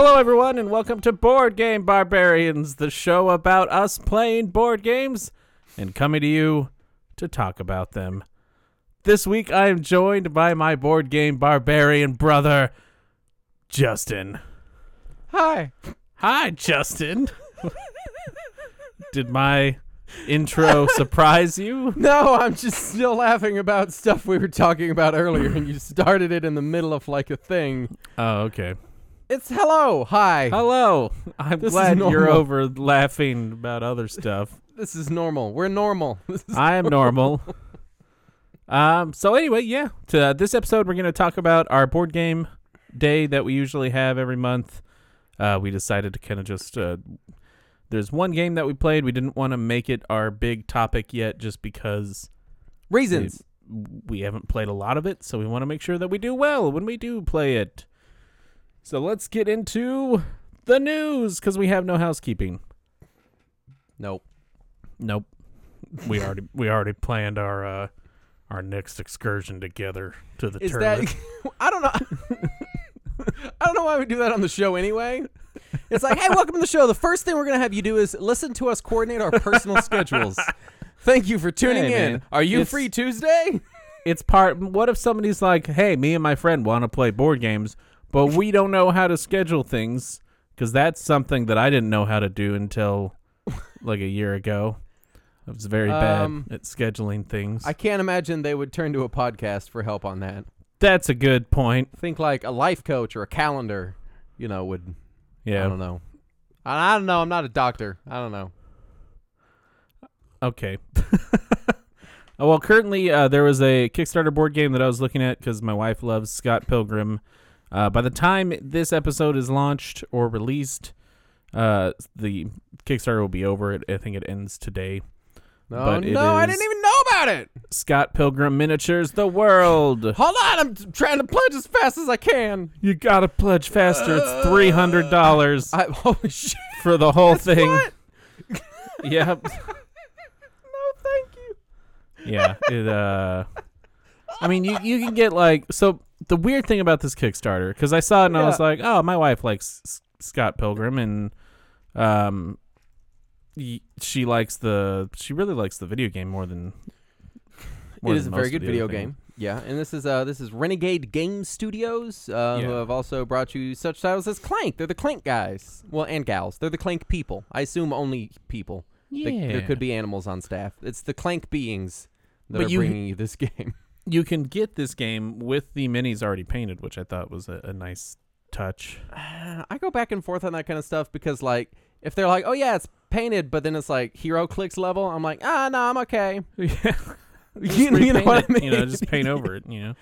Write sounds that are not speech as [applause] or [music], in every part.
Hello, everyone, and welcome to Board Game Barbarians, the show about us playing board games and coming to you to talk about them. This week, I am joined by my board game barbarian brother, Justin. Hi. Hi, Justin. Did my intro [laughs] surprise you? No, I'm just still laughing about stuff we were talking about earlier, and you started it in the middle of like a thing. Oh, okay. It's hello, hi. Hello. I'm This is glad you're normal. over laughing about other stuff. This is normal. We're normal. [laughs] This is- I am normal. [laughs] um. So anyway, yeah. To uh, this episode, we're going to talk about our board game day that we usually have every month. Uh, we decided to kind of just. Uh, there's one game that we played. We didn't want to make it our big topic yet, just because Reasons. we haven't played a lot of it. So we want to make sure that we do well when we do play it. So let's get into the news because we have no housekeeping. Nope. Nope. We [laughs] already we already planned our uh our next excursion together to the Is tournament. that? [laughs] I don't know. [laughs] I don't know why we do that on the show anyway. It's like, hey, welcome to the show. The first thing we're gonna have you do is listen to us coordinate our personal schedules. Thank you for tuning Hey, in. man. Are you It's- free Tuesday? It's part what if somebody's like, "Hey, me and my friend want to play board games, but we don't know how to schedule things cuz that's something that I didn't know how to do until like a year ago." I was very Um, bad at scheduling things. I can't imagine they would turn to a podcast for help on that. that's a good point. think like a life coach or a calendar, you know, would Yeah. I don't know. I, I don't know. I'm not a doctor. I don't know. Okay. Uh, [laughs] well, currently uh, there was a Kickstarter board game that I was looking at because my wife loves Scott Pilgrim. Uh, by the time this episode is launched or released, uh, the Kickstarter will be over. It, I think it ends today. No, But no, I didn't even know about it. Scott Pilgrim Miniatures: The World. Hold on, I'm trying to pledge as fast as I can. You gotta pledge faster. It's three hundred dollars holy shit! for the whole That's thing. what? Yep. [laughs] No, thank you. yeah it uh i mean you you can get like so the weird thing about this kickstarter because i saw it and i was like oh my wife likes S- scott pilgrim and um y- she likes the she really likes the video game more than more It is a than very most of good video game. Yeah, and this is uh this is Renegade Game Studios, uh, who Yeah. have also brought you such titles as Clank. They're the Clank guys, well, and gals. They're the Clank people. I assume only people. yeah They- there could be animals on staff. It's the Clank beings that But are you- bringing you this [laughs] game. You can get this game with the minis already painted which i thought was a, a nice touch [sighs] I go back and forth on that kind of stuff because, like, if they're like, "Oh yeah, it's painted," but then it's like HeroClix level, I'm like, "Ah, no, I'm okay." [laughs] yeah [laughs] you, [laughs] you know what I mean? you know just paint over it you know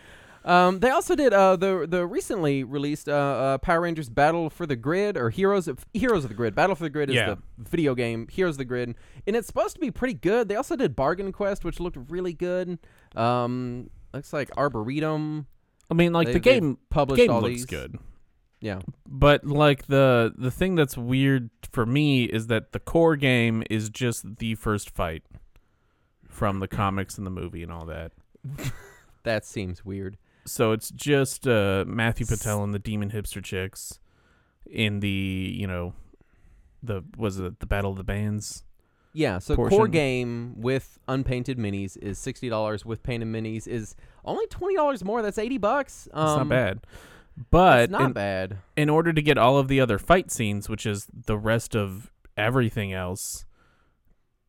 Um, they also did uh, the the recently released uh, uh, Power Rangers Battle for the Grid or Heroes of Heroes of the Grid. Battle for the Grid is Yeah. the video game. Heroes of the Grid, and it's supposed to be pretty good. They also did Bargain Quest, which looked really good. Um, looks like Arboretum i mean like They- the they've game published game all looks these. good Yeah, but like the the thing that's weird for me is that the core game is just the first fight from the comics and the movie and all that. [laughs] that seems weird. So it's just uh, Matthew Patel and the Demon Hipster Chicks in the you know the was it the Battle of the Bands? Yeah, so core game with unpainted minis is sixty dollars. With painted minis is only twenty dollars more. That's eighty bucks. Um, It's not bad. But It's not in, bad. in order to get all of the other fight scenes, which is the rest of everything else,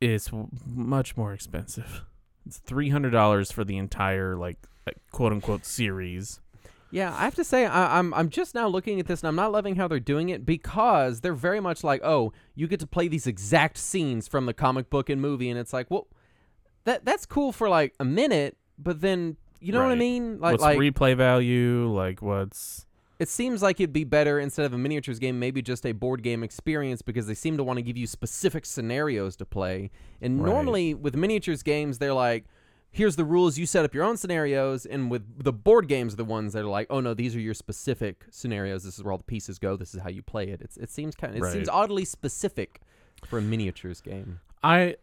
is w- much more expensive. It's three hundred dollars for the entire like quote unquote series. Yeah, I have to say I, I'm I'm just now looking at this and I'm not loving how they're doing it because they're very much like, oh, you get to play these exact scenes from the comic book and movie, and it's like, well, that that's cool for like a minute, but then you know what I mean? Like what's like replay value? Like what's it seems like it'd be better instead of a miniatures game, maybe just a board game experience because they seem to want to give you specific scenarios to play. And Right. normally with miniatures games, they're like, here's the rules, you set up your own scenarios. And with the board games, are the ones that are like, oh no, these are your specific scenarios. This is where all the pieces go. This is how you play it. It's, it seems kind of, it seems oddly specific for a miniatures game. I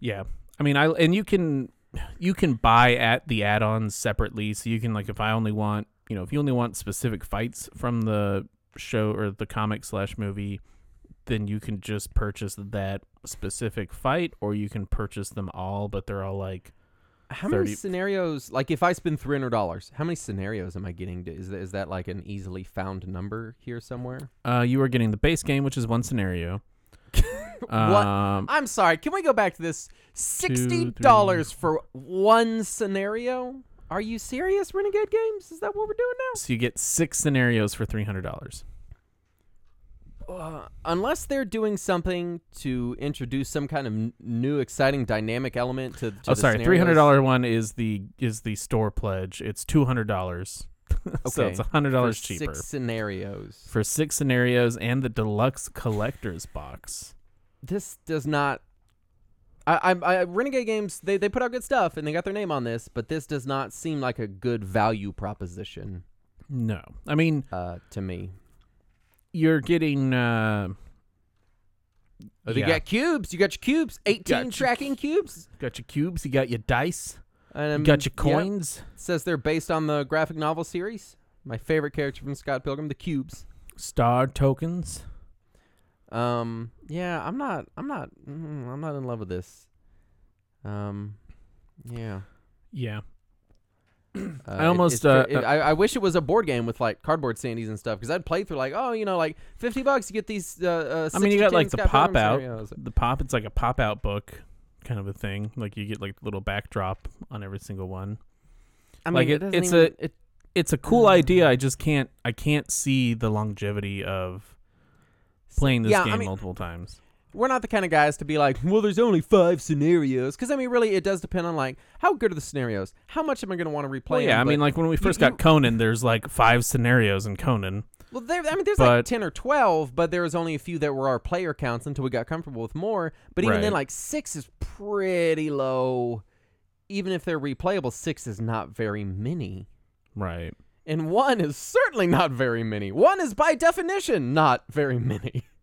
yeah. I mean I and you can you can buy at the add-ons separately so you can like if I only want, you know, if you only want specific fights from the show or the comic slash movie, then you can just purchase that specific fight, or you can purchase them all, but they're all like How many scenarios? Like, if I spend three hundred dollars, how many scenarios am I getting? To, is that, is that like an easily found number here somewhere? uh, you are getting the base game, which is one scenario. [laughs] Um, I'm sorry. Can we go back to this? Sixty dollars for one scenario? Are you serious, Renegade Games? Is that what we're doing now? so you get six scenarios for three hundred dollars. Uh, unless they're doing something to introduce some kind of n- new, exciting, dynamic element to. to Oh, the sorry, three hundred dollar one is the is the store pledge. It's two hundred dollars, [laughs] okay. so it's hundred dollars for cheaper Six scenarios. for six scenarios and the deluxe collector's box. this does not. I, I, I Renegade Games they, they put out good stuff and they got their name on this, but this does not seem like a good value proposition No, I mean uh, to me. You're getting. Uh, You yeah. got cubes. You got your cubes. Eighteen Got your tracking cubes. got your cubes, you got your dice, And um, you got your coins, says they're based on the graphic novel series. My favorite character from Scott Pilgrim, the cubes. star tokens. Um, yeah, I'm not. I'm not. Mm, I'm not in love with this. Um, yeah. Yeah, Uh, I almost, it's ver- uh, it- I, I wish it was a board game with like cardboard sandies and stuff because I'd play through like oh you know like fifty bucks you get these. Uh, uh, I mean, you got, like, the pop out. scenarios. the pop. It's like a pop out book kind of a thing. Like you get like little backdrop on every single one. I mean, like, it, it- it's even- a- it, It's a cool Mm. idea. I just can't. I can't see the longevity of playing this yeah, I game mean, multiple times. We're not the kind of guys to be like, well, there's only five scenarios. Because I mean, really, it does depend on like how good are the scenarios. How much am I going to want to replay? Well, yeah, them, I but- mean, like when we first you- got Conan, there's like five scenarios in Conan. Well, there. I mean, there's But- like ten or twelve, but there was only a few that were our player counts until we got comfortable with more. But even then, like six is pretty low. Even if they're replayable, six is not very many, Right. and one is certainly not very many. One is by definition not very many. [laughs]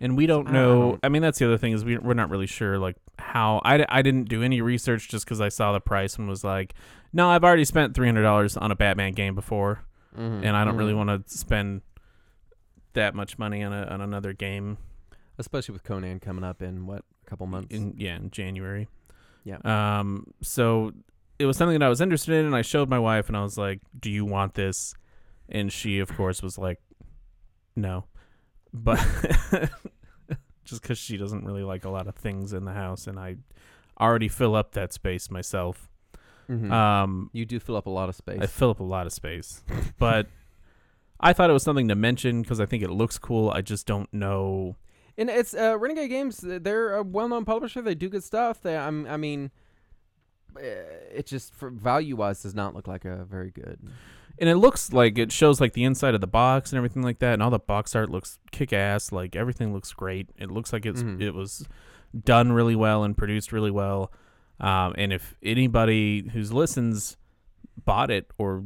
And we don't know. don't- I mean, that's the other thing is we we're not really sure like how. I, I didn't do any research just because I saw the price and was like, no, I've already spent three hundred dollars on a Batman game before, Mm-hmm. and I don't really want to spend that much money on a on another game especially with Conan coming up in what a couple months. in yeah in January. Yeah. Um. So it was something that I was interested in, and I showed my wife, and I was like, "Do you want this?" And she, of course, was like, "No," but [laughs] just because she doesn't really like a lot of things in the house, and I already fill up that space myself. Mhm. Um. you do fill up a lot of space. I fill up a lot of space, but. [laughs] I thought it was something to mention because I think it looks cool. I just don't know. And it's uh, Renegade Games. They're a well-known publisher. They do good stuff. They, I'm, I mean, uh, it just for value-wise does not look like a very good. And it looks like it shows like the inside of the box and everything like that, and all the box art looks kick ass. Like everything looks great. It looks like it's Mhm. it was done really well and produced really well. Um, and if anybody who's listens bought it or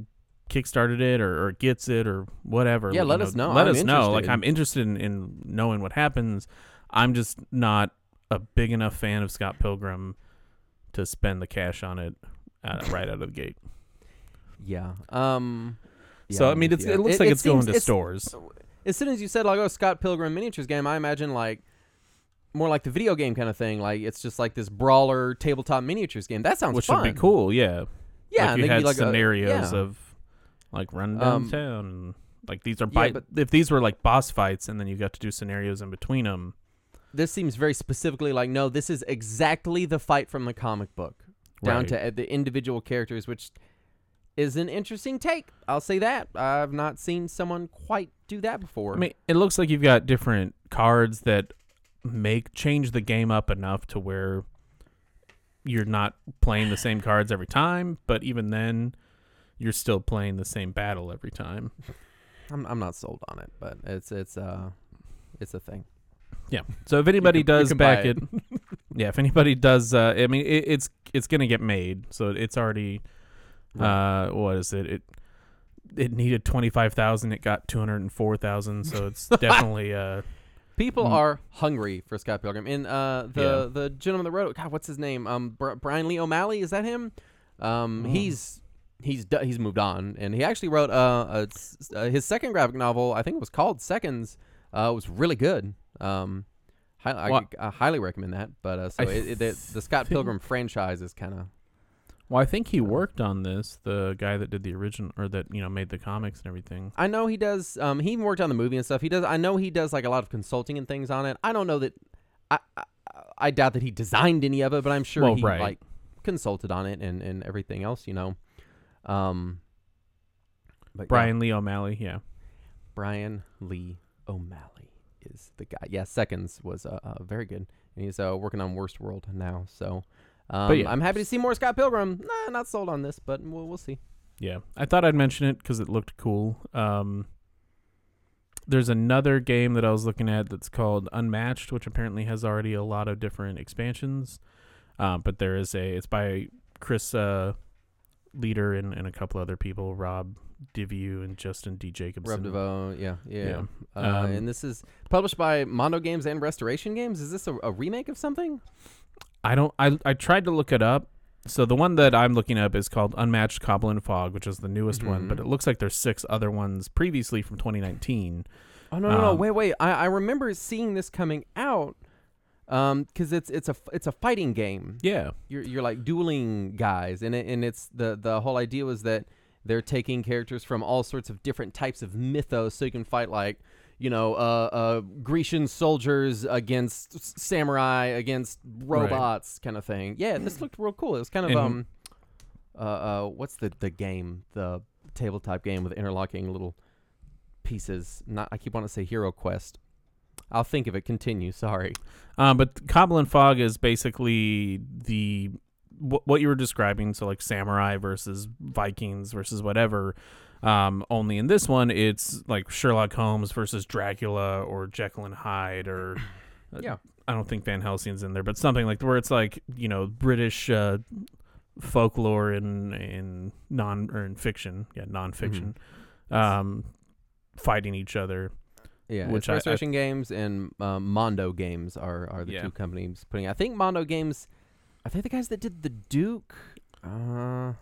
kickstarted it or, or gets it or whatever, Yeah, let us know. Let I'm us know. Like. I'm interested in, in knowing what happens. I'm just not a big enough fan of Scott Pilgrim to spend the cash on it uh, right out of the gate. Yeah. Um. so yeah, I I'm mean, with it's, you. it looks like it's seems- going to stores. As soon as you said like, "Oh, Scott Pilgrim miniatures game," I imagine like more like the video game kind of thing. Like it's just like this brawler tabletop miniatures game. That sounds which fun. would be cool. Yeah, Yeah, like and you they could had be like a- scenarios yeah. of like run Um, downtown. and like these are yeah, but- if these were like boss fights, and then you got to do scenarios in between them. This seems very specifically like, no, this is exactly the fight from the comic book, down Right. to uh, the individual characters, which is an interesting take. I'll say that. I've not seen someone quite do that before. I mean, it looks like you've got different cards that make change the game up enough to where you're not playing the same cards every time, but even then, you're still playing the same battle every time. [laughs] I'm I'm not sold on it, but it's it's uh it's a thing. Yeah. So if anybody can- does can buy back it, [laughs] yeah, if anybody does, uh, I mean, it, it's it's gonna get made, so it's already, uh, what is it? It it needed twenty five thousand, it got two hundred and four thousand, so it's [laughs] definitely uh, People Mm. are hungry for Scott Pilgrim. And uh, the Yeah. the gentleman that wrote it, God, what's his name? Um, Br- Brian Lee O'Malley, is that him? Um, Mm. he's he's he's moved on, and he actually wrote uh, a s- uh his second graphic novel. I think it was called Seconds. Uh, was really good. Um, hi- I, Well- I highly recommend that. But uh, so it, it, the, the Scott Pilgrim franchise is kind of Well, I think he worked on this. The guy that did the original, or that you know made the comics and everything. I know he does. Um, he even worked on the movie and stuff. He does. I know he does like a lot of consulting and things on it. I don't know that. I I, I doubt that he designed any of it, but I'm sure Well, he right. like consulted on it and and everything else. You know. Um. But yeah, Brian Lee O'Malley, yeah. Brian Lee O'Malley is the guy. Yeah, Seconds was uh, uh very good. And he's uh working on Worst World now. So. Um, yeah. I'm happy to see more Scott Pilgrim. Nah, not sold on this, but we'll, we'll see. Yeah, I thought I'd mention it because it looked cool. Um, there's another game that I was looking at that's called Unmatched, which apparently has already a lot of different expansions. Um, but there is a it's by Chris uh, Leader and, and a couple other people, Rob Daviau and Justin D. Jacobson. Rob Daviau, yeah, yeah. Yeah. Uh, Um, and this is published by Mondo Games and Restoration Games. Is this a, a remake of something? I don't. I I tried to look it up. So the one that I'm looking up is called Unmatched and Fog, which is the newest one. But Mhm. it looks like there's six other ones previously from 2019. Oh no, no, no! Um, Wait, wait! I, I remember seeing this coming out, um, because it's it's a it's a fighting game. Yeah. You're you're like dueling guys, and it, and it's the the whole idea was that they're taking characters from all sorts of different types of mythos, so you can fight like you know uh, uh Grecian soldiers against samurai against robots, kind of thing. Yeah, this looked real cool. It was kind of And- um, uh, uh, what's the the game the tabletop game with interlocking little pieces? Not I keep wanting to say Hero Quest. I'll think of it. Continue. Sorry. Um, but Cobble and Fog is basically the what you were describing. So like samurai versus Vikings versus whatever. Um, only in this one, it's like Sherlock Holmes versus Dracula or Jekyll and Hyde or uh, [clears throat] Yeah. I don't think Van Helsing's in there, but something like where it's like you know British uh, folklore in in non or in fiction, yeah, nonfiction, um, fighting each other. Yeah, Which it's I- I- Games and um, Mondo Games are, are the Yeah. two companies putting. I think Mondo Games, are they the guys that did the Duke? Uh,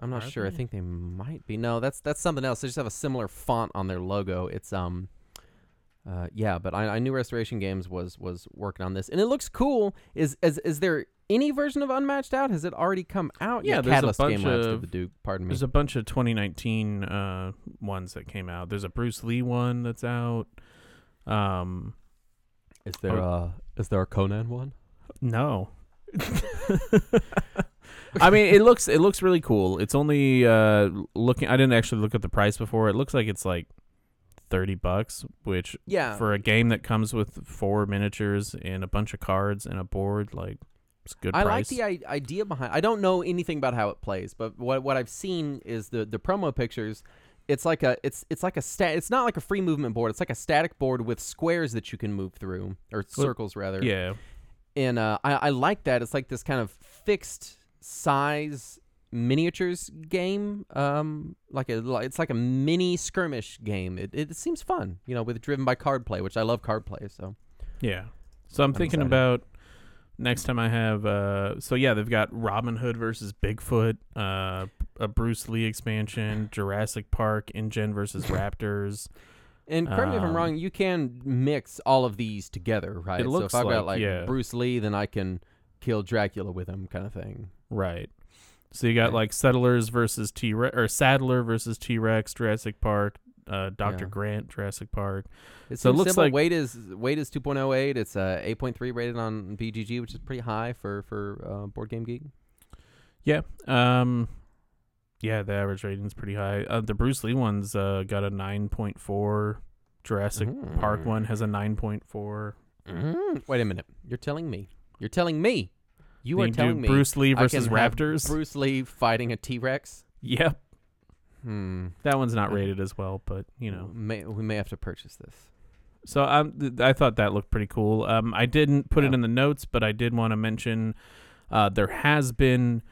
I'm not Are sure. I think they might be. No, that's that's something else. They just have a similar font on their logo. It's um, uh, yeah. But I, I knew Restoration Games was was working on this, and it looks cool. Is is is there any version of Unmatched out? Has it already come out? Yeah, there's a bunch Game of- the Duke. Pardon me. There's a bunch of 2019 uh, ones that came out. There's a Bruce Lee one that's out. Um, Is there Oh. a is there a Conan one? no. [laughs] [laughs] I mean, it looks it looks really cool. It's only uh, looking. I didn't actually look at the price before. It looks like it's like thirty bucks, which Yeah. for a game that comes with four miniatures and a bunch of cards and a board, like it's a good I price. like the I- idea behind. I don't know anything about how it plays, but what what I've seen is the the promo pictures. It's like a it's it's like a stat. It's not like a free movement board. It's like a static board with squares that you can move through or circles rather. yeah, And uh, I I like that. It's like this kind of fixed size miniatures game. Um, like a it's like a mini skirmish game. It it seems fun. You know, with driven by card play, which I love card play. So Yeah. So I'm, I'm thinking excited. about next time I have uh so yeah, they've got Robin Hood versus Bigfoot, uh a Bruce Lee expansion, [laughs] Jurassic Park, InGen versus [laughs] Raptors. And correct me if I'm Um, wrong, you can mix all of these together, right? so looks if I've got like- like yeah. Bruce Lee, then I can kill Dracula with him, kind of thing. Right. So you got like Settlers versus T Rex or Sattler versus T Rex, Jurassic Park, uh Dr. Yeah. Grant, Jurassic Park. So it looks simple. like- weight is weight is 2.08. It's uh, 8.3 rated on BGG, which is pretty high for for uh, Board Game Geek. Yeah. Um yeah, the average rating is pretty high. Uh, the Bruce Lee one's uh got a 9.4. Jurassic Park Mm. one has a 9.4. Mm, Wait a minute, you're telling me? You're telling me? You are do telling me Bruce Lee I versus can have Raptors. Bruce Lee fighting a T Rex? Yep. Hmm. That one's not rated as well, but you know. may, we may have to purchase this. So um, th- I thought that looked pretty cool. Um, I didn't put it Yeah. in the notes, but I did want to mention uh, there has been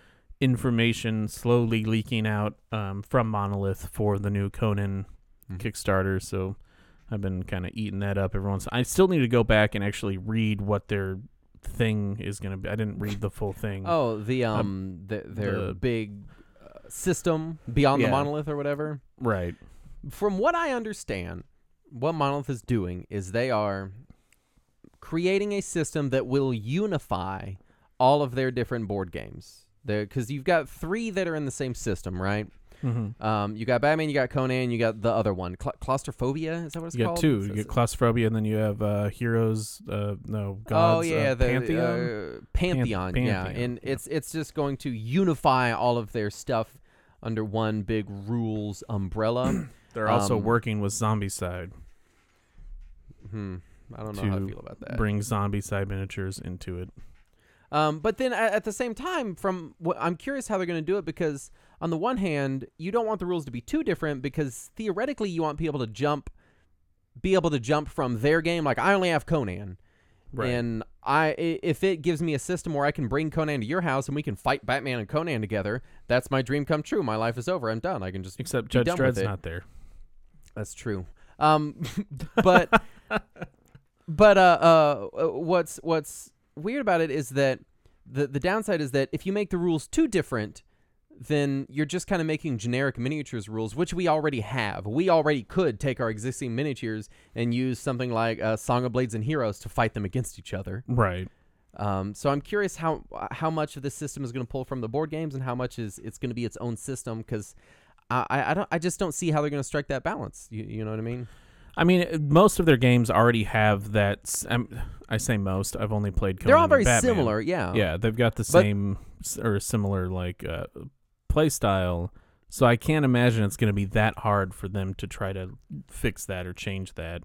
information slowly leaking out um, from Monolith for the new Conan Mhm. Kickstarter. So I've been kind of eating that up every once. I still need to go back and actually read what their thing is going to be. I didn't read the full thing. [laughs] Oh, the um, the, their the- big uh, system beyond the monolith or whatever. Right. From what I understand, what Monolith is doing is they are creating a system that will unify all of their different board games. Because you've got three that are in the same system, right? Mm-hmm. Um, you got Batman, you got Conan, you got the other one, Cla claustrophobia. Is that what it's You got called? two. You get claustrophobia, and then you have uh, heroes. Uh, no Oh yeah, uh, the pantheon. uh, pantheon, yeah, Pantheon, and yeah. it's it's just going to unify all of their stuff under one big rules umbrella. [clears throat] They're also um, working with Zombicide. hmm, I don't know how I feel about that. Bring Zombicide miniatures into it. Um, but then at, at the same time, from what I'm curious how they're going to do it because on the one hand, you don't want the rules to be too different because theoretically you want people to jump, be able to jump from their game. Like I only have Conan, Right. and I if it gives me a system where I can bring Conan to your house and we can fight Batman and Conan together, that's my dream come true. My life is over. I'm done. I can just Except Judge Dredd's not there. That's true. Um, [laughs] but but uh, uh, what's what's weird about it is that the the downside is that if you make the rules too different, then you're just kind of making generic miniatures rules, which we already have. We already could take our existing miniatures and use something like uh, Song of Blades and Heroes to fight them against each other. Right. Um, so I'm curious how how much of this system is going to pull from the board games and how much is it's going to be its own system because. I, I don't I just don't see how they're going to strike that balance. You, you know what I mean? I mean, most of their games already have that. um, I say most. I've only played. Conan They're all very similar, yeah. Yeah, they've got the But- same or similar like uh, play style. So I can't imagine it's going to be that hard for them to try to fix that or change that.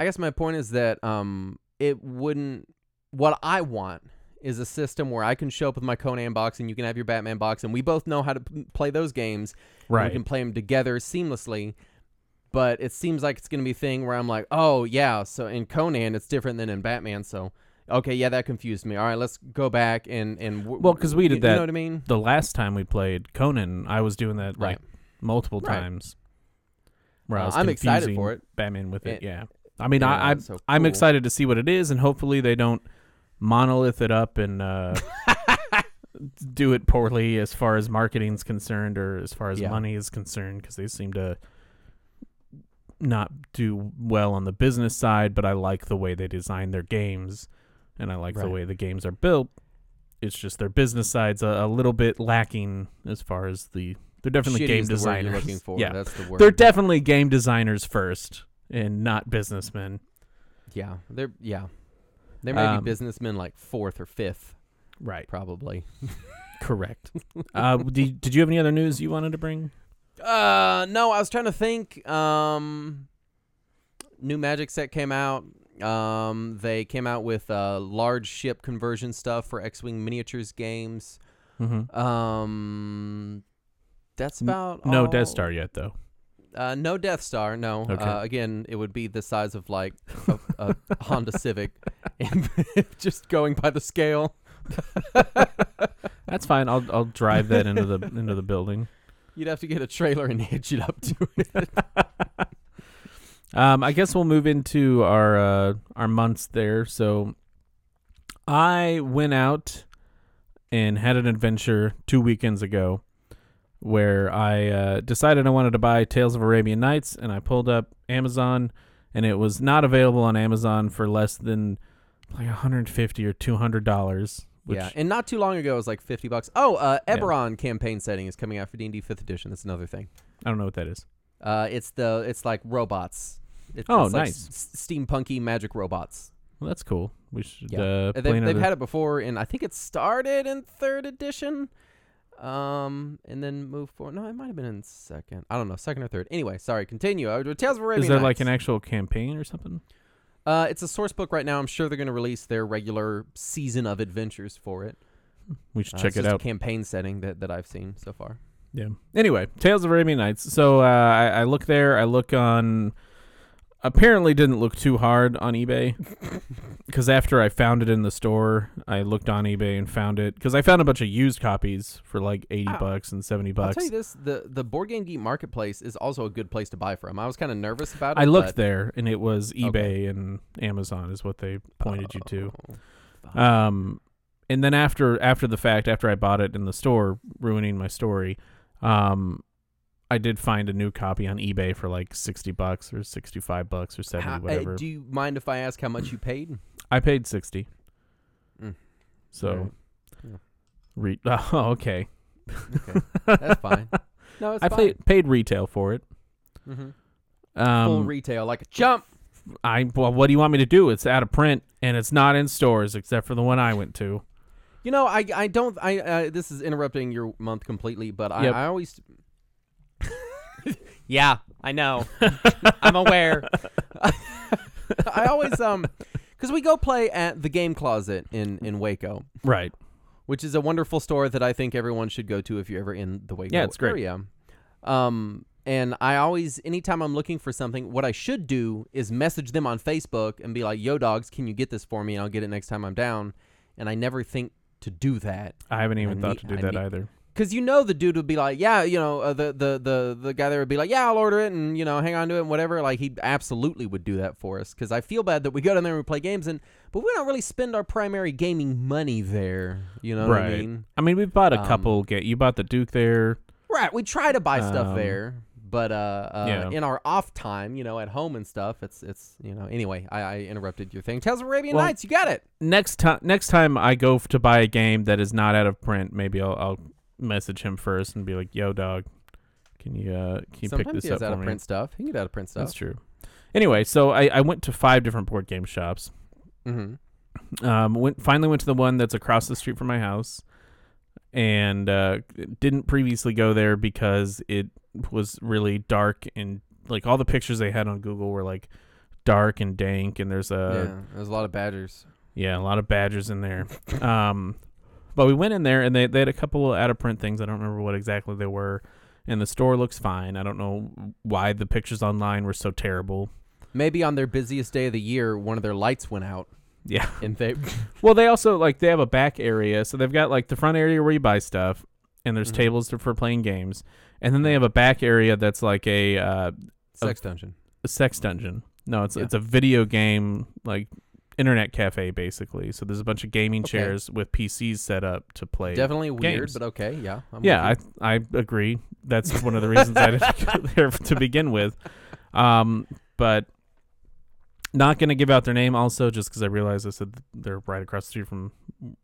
I guess my point is that um, it wouldn't. What I want is a system where I can show up with my Conan box and you can have your Batman box, and we both know how to p- play those games. Right. we can play them together seamlessly. But it seems like it's going to be a thing where I'm like, oh yeah, so in Conan it's different than in Batman. So okay, yeah, that confused me. All right, let's go back and and w- Well, 'cause we did You that You know what I mean? the last time we played Conan, I was doing that like multiple Right. times. Where I Uh, was I'm excited for it. Batman with it. It- yeah. I mean, Yeah, I, I'm it's so I'm excited to see what it is, and hopefully they don't monolith it up and uh, [laughs] do it poorly as far as marketing's concerned or as far as Yeah. money is concerned, because they seem to not do well on the business side. But I like the way they design their games, and I like the way the games are built. It's just their business side's a, a little bit lacking as far as the. They're definitely Shitty game the designers. you're looking for. Yeah, that's the word. they're definitely game designers first, and not businessmen. yeah, they're yeah. They may Um, be businessmen like fourth or fifth, Right. probably. [laughs] Correct. uh, did, did you have any other news you wanted to bring? Uh, no, I was trying to think. Um, new Magic set came out. Um, they came out with uh, large ship conversion stuff for X-wing miniatures games. Mm-hmm. Um, that's about No all- Death Star yet, though. Uh, no Death Star. No. Okay. Uh, again, it would be the size of like a, a [laughs] Honda Civic, [laughs] just going by the scale. That's fine. I'll I'll drive that into the into the building. [laughs] You'd have to get a trailer and hitch it up to it. Um, I guess we'll move into our uh, our months there. So, I went out and had an adventure two weekends ago, where I uh, decided I wanted to buy Tales of Arabian Nights, and I pulled up Amazon, and it was not available on Amazon for less than like 150 or 200 dollars. Which yeah, and not too long ago it was like fifty bucks. Oh, uh, Yeah. Eberron campaign setting is coming out for D and D Fifth Edition. That's another thing. I don't know what that is. Uh, it's the it's like robots. It, Oh, it's like nice. s- steampunky magic robots. Well, that's cool. We should Yeah. uh, play They've, they've had it before, and I think it started in third edition, um, and then moved forward. No, it might have been in second. I don't know, second or third. Anyway, sorry. Continue. Uh, Tales of Arabian Is there like an actual campaign or something? Uh, it's a source book right now. I'm sure they're going to release their regular season of adventures for it. We should Uh, check it out. campaign setting that, that I've seen so far. Yeah. Anyway, Tales of Arabian Nights. So uh, I, I look there. I look on. Apparently, didn't look too hard on eBay [laughs] because after I found it in the store, I looked on eBay and found it because I found a bunch of used copies for like eighty Ah, bucks and seventy I'll bucks. tell you this: the the Board Game Geek Marketplace is also a good place to buy from. I was kind of nervous about it. I looked but- there and it was eBay Okay. and Amazon is what they pointed you to. Oh. Um, and then after after the fact, after I bought it in the store, ruining my story, Um, I did find a new copy on eBay for like sixty bucks or sixty-five bucks or seventy, How- uh, whatever. do you mind if I ask how much you paid? I paid sixty. Mm. So, Alright. Yeah. re- [laughs] oh, okay. Okay, that's fine. No, it's [laughs] I fine. paid paid retail for it. hmm Um, Full retail, like a chump. I well, what do you want me to do? It's out of print and it's not in stores except for the one I went to. You know, I I don't I uh, this is interrupting your month completely, but I, Yep. I always. [laughs] yeah, I know. I'm aware. [laughs] I always um, because we go play at the Game Closet in in Waco, Right. which is a wonderful store that I think everyone should go to if you're ever in the Waco Yeah, it's great. area. Um, and I always, anytime I'm looking for something, what I should do is message them on Facebook and be like, "Yo, dogs, can you get this for me? And I'll get it next time I'm down." And I never think to do that I haven't even I thought need- to do I that need- either. Because you know the dude would be like, "Yeah, you know, uh, the the the the guy there would be like, yeah, I'll order it and you know, hang on to it and whatever." Like he absolutely would do that for us because I feel bad that we go down there and we play games and but we don't really spend our primary gaming money there. You know what I mean? I mean, we've bought a Um, couple. Get you bought the Duke there. Right. We try to buy stuff Um, there, but uh, uh yeah. in our off time, you know, at home and stuff, it's it's you know. Anyway, I, I interrupted your thing. Tales of Arabian Well- Nights, you got it. Next time, next time I go to buy a game that is not out of print, maybe I'll, I'll message him first and be like, "Yo, dog, can you uh, can you Sometimes pick this he has up out for of me?" print stuff. He can get out of print stuff. That's true. Anyway, so I, I went to five different board game shops. Mm-hmm. Um, went finally went to the one that's across the street from my house, and uh, didn't previously go there because it was really dark and like all the pictures they had on Google were like dark and dank, and there's a yeah, there's a lot of badgers. yeah, a lot of badgers in there. [laughs] um, but we went in there and they they had a couple of out of print things. I don't remember what exactly they were. And the store looks fine. I don't know why the pictures online were so terrible. Maybe on their busiest day of the year, one of their lights went out, Yeah. [laughs] and they [laughs] Well, they also like they have a back area, so they've got like the front area where you buy stuff, and there's Mhm. tables to, for playing games, and then they have a back area that's like a, uh, sex dungeon. a sex dungeon. No, it's Yeah. it's a video game like internet cafe basically. So there's a bunch of gaming Okay. chairs with PCs set up to play. Definitely weird, games. but okay, yeah. I'm yeah, I I agree. That's one of the reasons I didn't go [laughs] there to begin with. Um, but not gonna give out their name also just because I realized I said they're right across the street from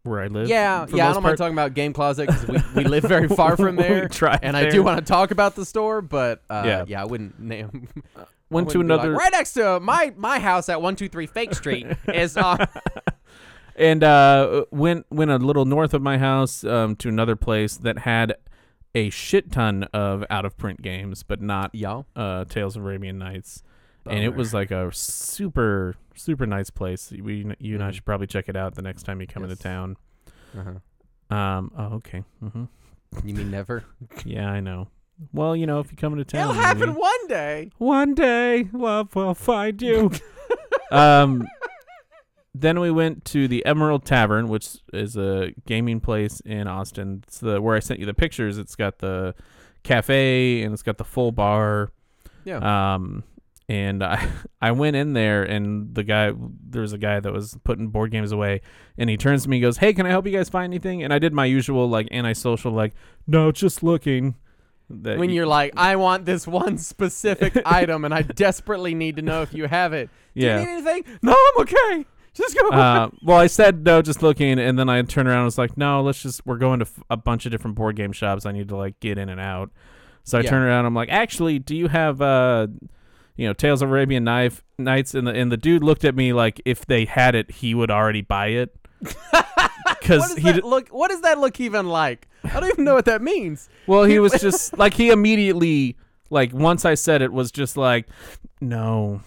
where I live. yeah, yeah. I don't mind talking about Game Closet because we, we live [laughs] very far from there, and I do want to talk about the store, but uh, Yeah. yeah, I wouldn't name. Went to wouldn't like, another right next to my my house at one two three Fake Street [laughs] is uh, and uh went went a little north of my house um to another place that had a shit ton of out of print games, but not y'all. uh Tales of Arabian Nights. And it was like a super super nice place. We you and I Mhm. should probably check it out the next time you come Yes. into town. Uh-huh. Um. Oh, okay. hmm You mean never? [laughs] Yeah, I know. Well, you know, if you come into town, It'll happen maybe- one day. one day. Love will find you. [laughs] um. Then we went to the Emerald Tavern, which is a gaming place in Austin. It's the where I sent you the pictures. It's got the cafe and it's got the full bar. Yeah. Um, and I [laughs] I went in there and the guy there was a guy that was putting board games away and he turns to me and goes, "Hey, can I help you guys find anything?" And I did my usual like antisocial like, "No, just looking." That when y- you're like, I want this one specific [laughs] item, and I desperately need to know if you have it. Do yeah. you need anything? No, I'm okay. Just go. uh, well, I said no, just looking, and then I turned around and was like, no, let's just, we're going to f- a bunch of different board game shops. I need to like get in and out. So I Yeah. turned around. I'm like, actually, do you have, uh, you know, Tales of Arabian Knife Nights? And the and the dude looked at me like if they had it, he would already buy it. [laughs] what Because he, d- look? What does that look even like? I don't even know what that means. well, he was just like he immediately like once I said it was just like, no,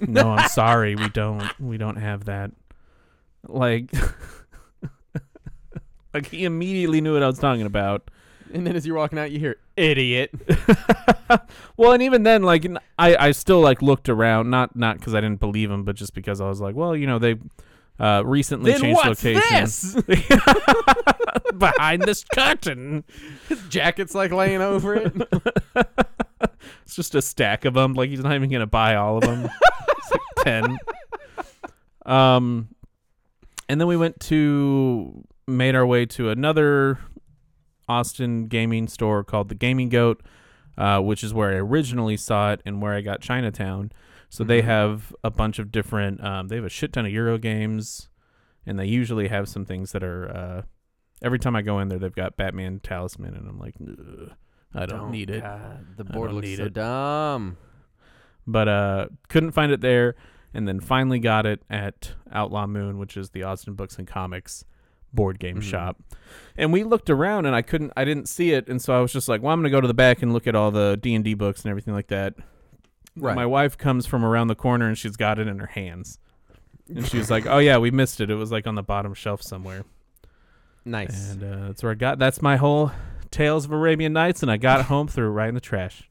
no, I'm [laughs] sorry, we don't, we don't have that. Like, [laughs] like he immediately knew what I was talking about. And then as you're walking out, you hear idiot. [laughs] well, and even then, like I, I still like looked around, not not because I didn't believe him, but just because I was like, well, you know, they uh, recently then changed what's locations this? [laughs] behind this curtain. His jacket's like laying over it. [laughs] It's just a stack of them. Like he's not even gonna buy all of them. it's like [laughs] ten. Um, and then we went to made our way to another Austin gaming store called the Gaming Goat, uh, which is where I originally saw it and where I got Chinatown. So they Mhm. have a bunch of different. Um, they have a shit ton of Euro games, and they usually have some things that are. Uh, every time I go in there, they've got Batman Talisman, and I'm like, I don't, need it. God, the board don't looks so it. dumb. but uh couldn't find it there and then finally got it at outlaw moon which is the austin books and comics board game Mhm. shop and we looked around and i couldn't i didn't see it and so i was just like well i'm gonna go to the back and look at all the d&d books and everything like that Right. my wife comes from around the corner and she's got it in her hands and she's like oh yeah we missed it it was like on the bottom shelf somewhere Nice. and uh, that's where i got that's my whole tales of arabian nights and i got it [laughs] home through right in the trash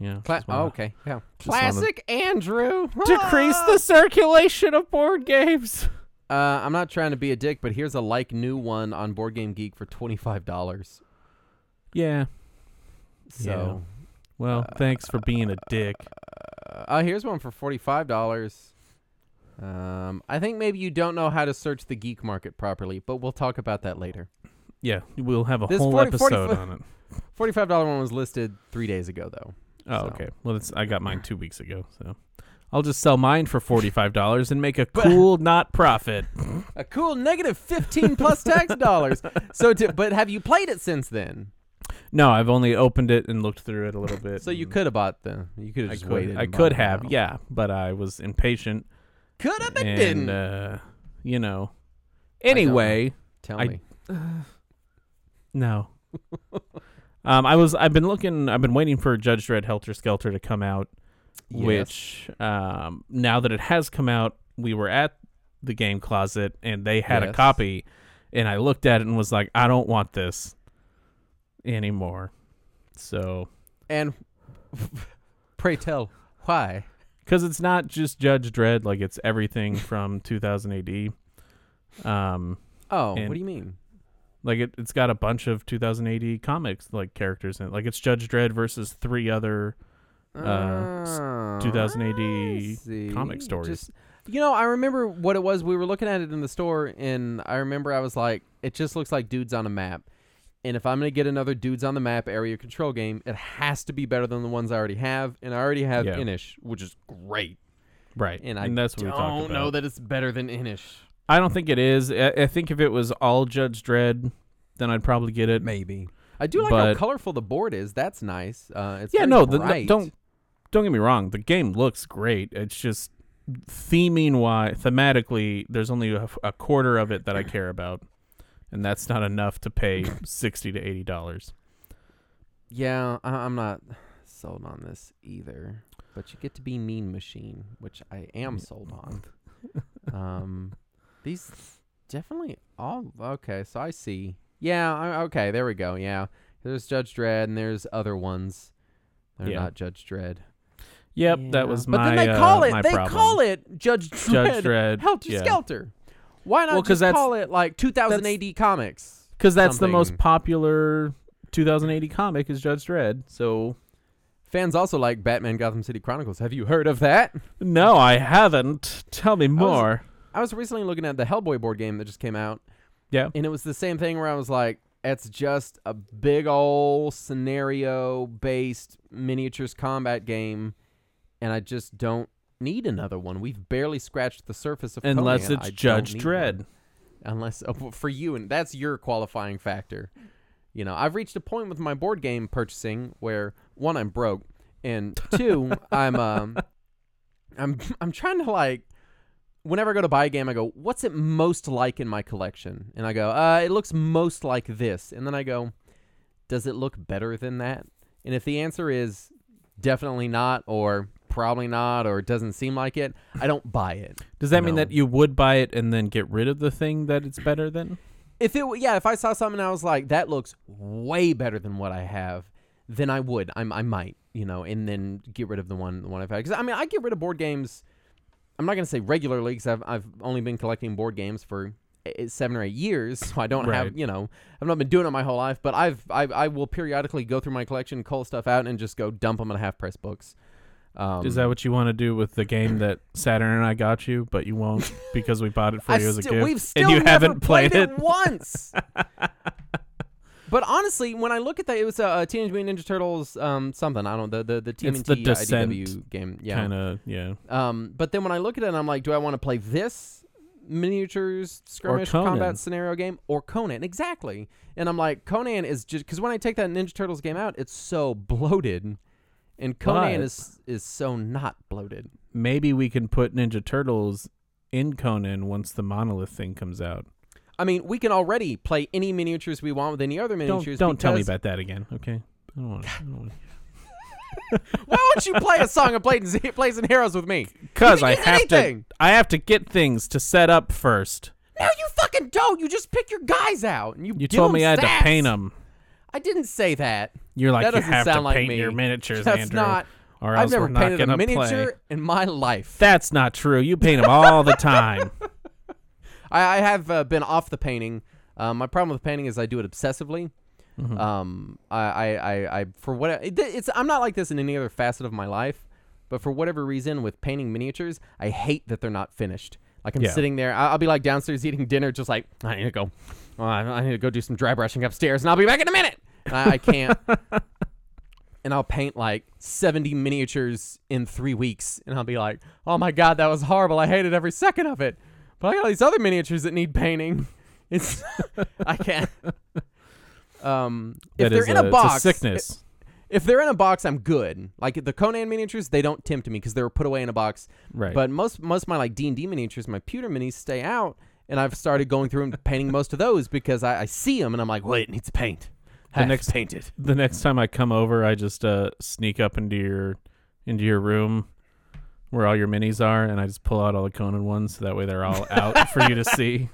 yeah Cla- oh, okay. Yeah. Classic Andrew. decrease the circulation of board games. Uh, I'm not trying to be a dick, but here's a like new one on Board Game Geek for twenty five dollars. Yeah. So, Well, thanks for being a dick. uh, uh, here's one for forty five dollars. Um, I think maybe you don't know how to search the geek market properly, but we'll talk about that later. Yeah, we'll have a This whole 40 40 episode foot- on it. Forty five dollar one was listed three days ago though. Oh, So. okay. Well, it's, I got mine two weeks ago, so I'll just sell mine for forty-five dollars and make a [laughs] cool not profit. [laughs] A cool negative fifteen plus tax dollars. So, to, but have you played it since then? No, I've only opened it and looked through it a little bit. So you could have bought the. You could have I just could, waited. I and could have, now. yeah, but I was impatient Could have been and didn't. uh, you know. Anyway, Tell I- me. [sighs] no. [laughs] um, I was. I've been looking. I've been waiting for Judge Dredd Helter Skelter to come out. Yes. which um, now that it has come out, we were at the game closet and they had a Yes. copy, and I looked at it and was like, I don't want this anymore. So, And [laughs] pray tell why? because it's not just Judge Dredd, like it's everything [laughs] from 2000 AD. Um, Oh, what do you mean? like it, it's got a bunch of 2000 AD comics like characters in it. Like it's Judge Dredd versus three other. Uh, Oh, 2000 AD comic stories. Just, you know, I remember what it was. We were looking at it in the store, and I remember I was like, "It just looks like dudes on a map." And if I'm gonna get another dudes on the map area control game, it has to be better than the ones I already have, and I already have Yeah. Inis, which is great. Right, And I that's what Don't about. know that it's better than Inis. I don't think it is. I, I think if it was all Judge Dredd, then I'd probably get it. Maybe. I do like how colorful the board is. That's nice. Uh, it's yeah, no, the, no, don't don't get me wrong. The game looks great. It's just theming wise, thematically, there's only a, a quarter of it that I [clears throat] care about, and that's not enough to pay [laughs] sixty to eighty dollars. Yeah, I, I'm not sold on this either. But you get to be Mean Machine, which I am sold on. [laughs] um, these definitely all okay. So I see. Yeah. I, okay. There we go. Yeah. There's Judge Dredd, and there's other ones. They're Yeah. not Judge Dredd. Yep, Yeah. that was But my. then they uh, call it. They problem. call it Judge Dredd. Judge Dredd. Helter yeah. Skelter. Why not Well, just that's- call it like 2000 AD comics? because that's the most something. popular 2000 AD comic is Judge Dredd. So Fans also like Batman Gotham City Chronicles. Have you heard of that? no, I haven't. Tell me more. I was recently looking at the Hellboy board game that just came out. Yeah. And it was the same thing where I was like, it's just a big old scenario based miniatures combat game, and I just don't need another one. We've barely scratched the surface of Unless Conan. it's I Judge Dredd. one. Unless oh, for you, and that's your qualifying factor. You know, I've reached a point with my board game purchasing where one, I'm broke, and two, [laughs] I'm um, I'm I'm trying to like whenever I go to buy a game, I go, what's it most like in my collection? And I go, uh, it looks most like this. And then I go, does it look better than that? And if the answer is definitely not, or probably not, or it doesn't seem like it, I don't buy it. [laughs] Does that mean No. that you would buy it and then get rid of the thing that it's better than? If it, yeah, if I saw something and I was like, that looks way better than what I have, then I would. I'm, I might, you know, and then get rid of the one, the one I've had. Because I mean, I get rid of board games. I'm not gonna say regularly because I've I've only been collecting board games for eh, seven or eight years, [laughs] so I don't have you know I've not been doing it my whole life. But I've I I will periodically go through my collection, cull stuff out, and just go dump them in a half price books. Um, Is that what you want to do with the game that Saturn and I got you, but you won't [laughs] because we bought it for you as a still- gift? We've still and you never haven't played, it once. [laughs] But honestly, when I look at that, it was a uh, Teenage Mutant Ninja Turtles um something. I don't know the the It's TMNT the Descent IDW game. Yeah. Kind of, yeah. Um, but then when I look at it, I'm like, do I want to play this miniatures skirmish combat scenario game or Conan? Exactly. And I'm like, Conan is just because when I take that Ninja Turtles game out, it's so bloated, and Conan But- is is so not bloated. Maybe we can put Ninja Turtles in Conan once the Monolith thing comes out. I mean, we can already play any miniatures we want with any other miniatures. Don't don't tell me about that again, okay? I don't want. Want [laughs] Why won't you play a song of Blazing, [laughs] Blazing Heroes with me? Because I have anything. to. I have to get things to set up first. No, you fucking don't. You just pick your guys out and you. You told me I had to paint them. I didn't say that. You're like That you doesn't have sound to like paint me. your miniatures, Andrew. That's Andrew, not. or I've never we're not painted a gonna miniature play. in my life. That's not true. You paint them all the time. [laughs] I, I have uh, been off the painting. Um, my problem with painting is I do it obsessively. Mhm. Um, I, I, I, I for what it, it's I'm not like this in any other facet of my life, but for whatever reason with painting miniatures, I hate that they're not finished. Like I'm Yeah. sitting there, I- I'll be like downstairs eating dinner, just like I need to go, oh, I I need to go do some dry brushing upstairs, and I'll be back in a minute. I, I can't. And I'll paint like 70 miniatures in three weeks. And I'll be like, oh my God, that was horrible. I hated every second of it. But I got all these other miniatures that need painting. [laughs] It's, [laughs] I can't. Um, if That they're in a, a box, sickness. if they're in a box, I'm good. Like the Conan miniatures, they don't tempt me because they were put away in a box. right. But most most of my like D and D miniatures, my pewter minis, stay out, and I've started going through and painting most of those because I, I see them and I'm like, wait, it needs paint. The next- painted. the next time I come over, I just uh, sneak up into your into your room where all your minis are, and I just pull out all the Conan ones. So that way, they're all out for you to [laughs] see.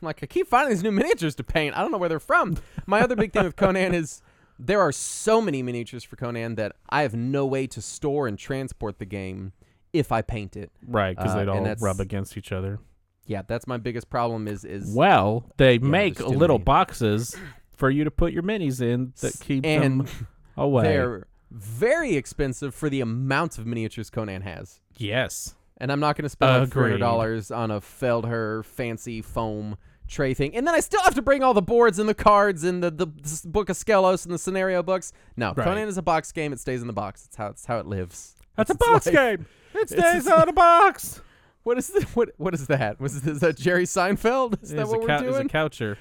I'm like, I keep finding these new miniatures to paint. I don't know where they're from. My other big thing with Conan is there are so many miniatures for Conan that I have no way to store and transport the game if I paint it. Right, because Uh, they'd all rub against each other. Yeah, that's my biggest problem. Is is Well, they make little many. boxes for you to put your minis in that keep and them [laughs] away. they're very expensive for the amount of miniatures Conan has. Yes. And I'm not going to spend like Agreed. hundred dollars on a Feldherr fancy foam tray thing, and then I still have to bring all the boards and the cards and the the s- book of Skelos and the scenario books. No, Right. Conan is a box game. It stays in the box. It's how it's how it lives. That's a box like- game. [laughs] It stays [laughs] on a box. What is the, what what is that? Was is that Jerry Seinfeld? Is that He's what a we're cou- he's a doing? coucher.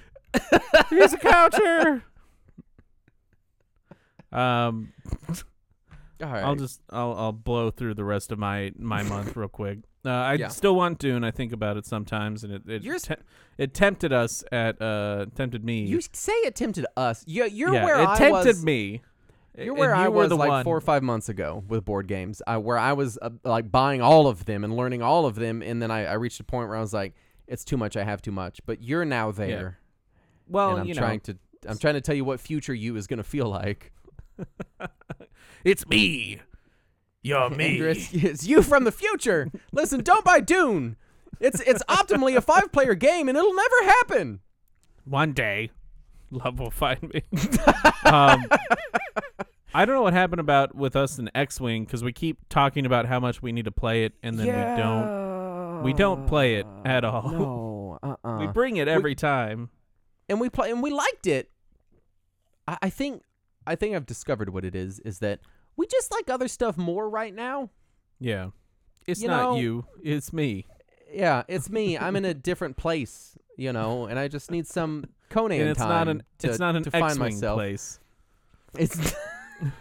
He's a coucher. Um, all right. I'll just I'll I'll blow through the rest of my my month real quick. Uh, I Yeah. still want Dune. I think about it sometimes, and it it, You're te- it tempted us at uh tempted me. you say it tempted us. You, you're yeah, where it I tempted was. me. You're and where you I were was the like one. four or five months ago with board games, I, where I was uh, like buying all of them and learning all of them, and then I, I reached a point where I was like, "It's too much. I have too much." But you're now there, Well, and I'm you trying know, to I'm trying to tell you what future you is going to feel like. [laughs] it's me. You're me. Andrew, it's, it's you from the future. Listen, don't buy Dune. It's it's optimally a five player game, and it'll never happen. One day, love will find me. [laughs] um, I don't know what happened about with us in X Wing because we keep talking about how much we need to play it, and then we don't. we don't play it at all. No, uh, uh We bring it every time. And we play and we liked it. I, I think I think I've discovered what it is. Is that we just like other stuff more right now. Yeah, it's You not know- you. It's me. Yeah, it's me. I'm in a different place, you know, and I just need some Conan and it's time not an. to, it's not an to find X-wing myself. place. It's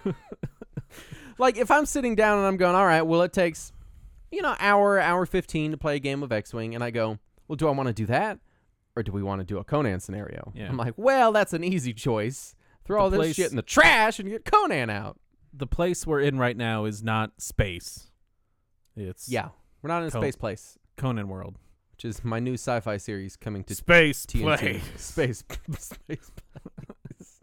[laughs] like if I'm sitting down and I'm going, all right, well, it takes, you know, hour, hour 15 to play a game of X Wing. And I go, well, do I want to do that? Or do we want to do a Conan scenario? Yeah. I'm like, well, that's an easy choice. Throw The all this place- shit in the trash and get Conan out. The place we're in right now is not space. It's Yeah. We're not in a Co- space place, Conan World. which is my new sci fi series coming to Space TNT. [laughs] Space. space. place.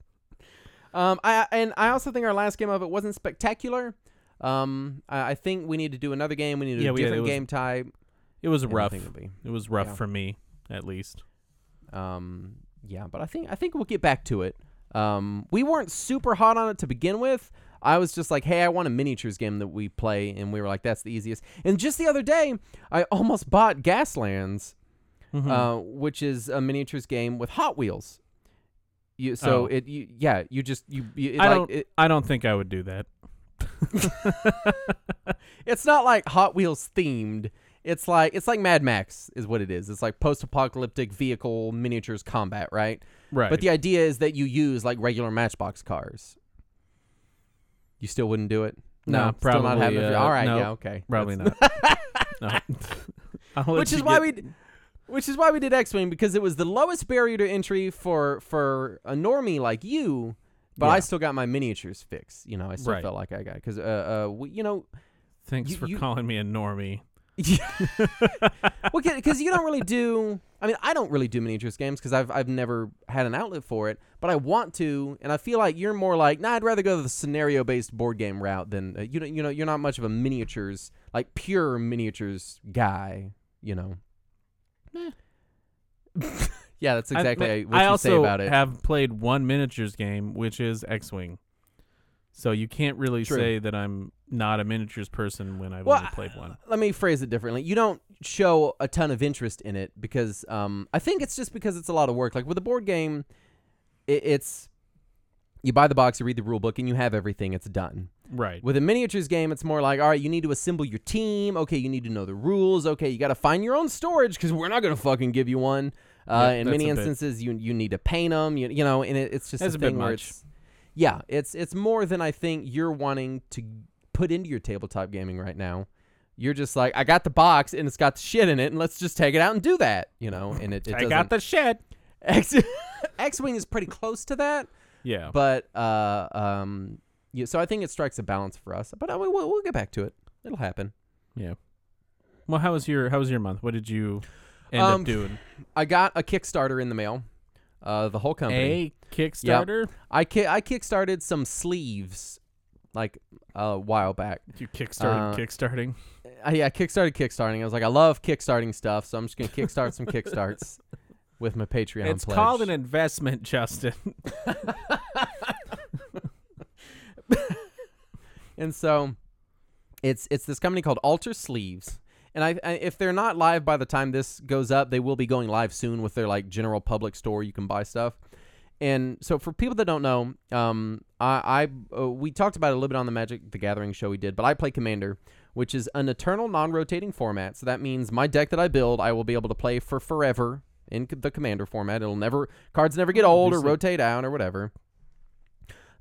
um, I and I also think our last game of it wasn't spectacular. Um, I, I think we need to do another game. We need Yeah, a we- it different was game type. It was rough. It was rough Yeah. for me, at least. Um, yeah, but I think I think we'll get back to it. Um, we weren't super hot on it to begin with. I was just like, hey, I want a miniatures game that we play, and we were like, that's the easiest. And just the other day, I [laughs] almost bought Gaslands, Mhm. uh, which is a miniatures game with Hot Wheels. You so Oh. it you, yeah you just you, you it, I like, don't- It, I don't think I would do that. [laughs] it's not like Hot Wheels themed. It's like it's like Mad Max is what it is. It's like post-apocalyptic vehicle miniatures combat, right? Right. But the idea is that you use like regular Matchbox cars. You still wouldn't do it? No, not probably, having uh, All right, no, yeah, okay. Probably That's- not. [laughs] no. [laughs] Which is why get- we which is why we did X-wing because it was the lowest barrier to entry for for a normie like you but I still got my miniatures fix you know I still Right. felt like I got cuz uh uh we, you know Thanks you- for you- calling me a normie. [laughs] well cuz you don't really do I mean I don't really do miniatures games cuz I've I've never had an outlet for it but I want to and I feel like you're more like nah I'd rather go the scenario based board game route than uh, you know you know you're not much of a miniatures like pure miniatures guy you know? [laughs] Yeah that's exactly I, what I you also say about it. have played one miniatures game, which is X-wing. So you can't really True. say that I'm not a miniatures person when I've Well, only played one. [sighs] let me phrase it differently. You don't show a ton of interest in it because um, I think it's just because it's a lot of work. Like with a board game, it, it's you buy the box, you read the rule book, and you have everything. It's done. Right. With a miniatures game, it's more like, all right, you need to assemble your team. Okay, you need to know the rules. Okay, you got to find your own storage because we're not going to fucking give you one. Uh, Yep, in many a bit- instances, you you need to paint them. You, you know, and it, it's just That's a a bit thing where much. it's yeah, it's it's more than I think you're wanting to put into your tabletop gaming right now. You're just like, I got the box and it's got the shit in it, and let's just take it out and do that. You know, and it, it I got the shit. X [laughs] X Wing is pretty close to that, Yeah. but uh um yeah, so I think it strikes a balance for us. But uh, we'll, we'll get back to it. It'll happen. yeah. Well, how was your how was your month? What did you end Um, up doing? I got a Kickstarter in the mail. Uh, the whole company. A Kickstarter? I ki- I kickstarted some sleeves like a while back. You kickstarted Uh, kickstarting. Uh, yeah, I kickstarted kickstarting. I was like, I love kickstarting stuff, so I'm just gonna kickstart some kickstarts [laughs] with my Patreon. It's pledge. called an investment, Justin. [laughs] and so it's it's this company called Alter Sleeves. And I, I if they're not live by the time this goes up, they will be going live soon with their like general public store. You can buy stuff. And so for people that don't know, um, I, I uh, we talked about it a little bit on the Magic the Gathering show we did, but I play Commander, which is an eternal non-rotating format. So that means my deck that I build, I will be able to play for forever in the Commander format. It'll never cards never get old or rotate out or whatever.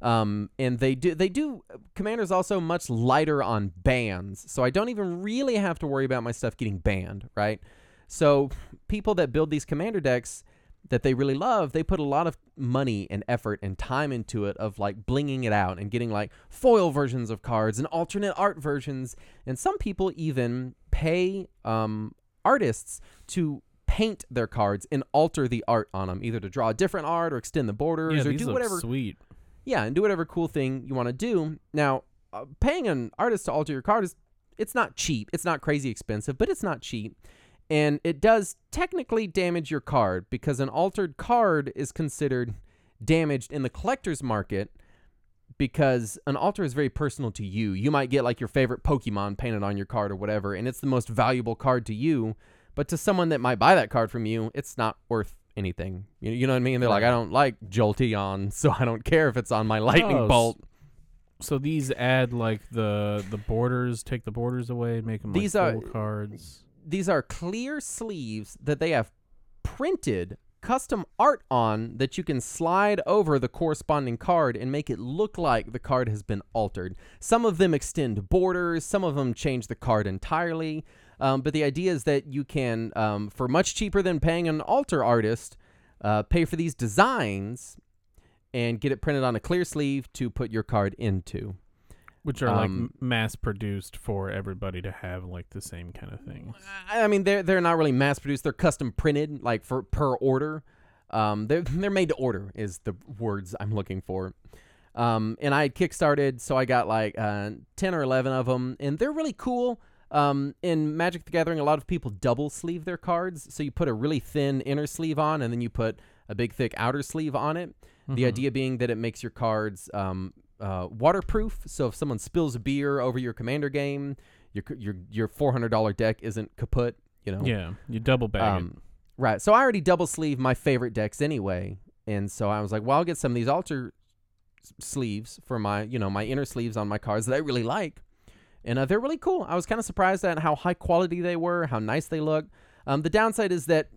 Um, and they do they do Commander's also much lighter on bans, so I don't even really have to worry about my stuff getting banned, right? So people that build these Commander decks that they really love, they put a lot of money and effort and time into it of like blinging it out and getting like foil versions of cards and alternate art versions. And some people even pay um, artists to paint their cards and alter the art on them, either to draw a different art or extend the borders yeah, or do whatever. sweet. Yeah, and do whatever cool thing you want to do. Now, uh, paying an artist to alter your card is it's not cheap. It's not crazy expensive, but it's not cheap. And it does technically damage your card because an altered card is considered damaged in the collector's market because an alter is very personal to you. You might get like your favorite Pokemon painted on your card or whatever, and it's the most valuable card to you. But to someone that might buy that card from you, it's not worth anything. You, you know what I mean? They're like, I don't like Jolteon, [laughs] so I don't care if it's on my lightning Oh, s- bolt. So these add like the the borders, take the borders away, and make them These like are- cards. These are clear sleeves that they have printed custom art on that you can slide over the corresponding card and make it look like the card has been altered. Some of them extend borders, some of them change the card entirely. Um, but the idea is that you can, um, for much cheaper than paying an alter artist, uh, pay for these designs and get it printed on a clear sleeve to put your card into. Which are like um, m- mass produced for everybody to have like the same kind of thing. I I mean, they're they're not really mass produced. They're custom printed, like for per order. Um, they're [laughs] they're made to order is the words I'm looking for. Um, and I had kickstarted, so I got like uh, ten or eleven of them, and they're really cool. Um, in Magic the Gathering, a lot of people double sleeve their cards, so you put a really thin inner sleeve on, and then you put a big thick outer sleeve on it. The Mhm. idea being that it makes your cards um, uh, waterproof. So if someone spills a beer over your commander game, your your your four hundred dollar deck isn't kaput. You know. Yeah, you double bag Um, right. So I already double sleeve my favorite decks anyway, and so I was like, well, I'll get some of these alter s- sleeves for my, you know, my inner sleeves on my cards that I really like, and uh, they're really cool. I was kind of surprised at how high quality they were, how nice they look. Um, the downside is that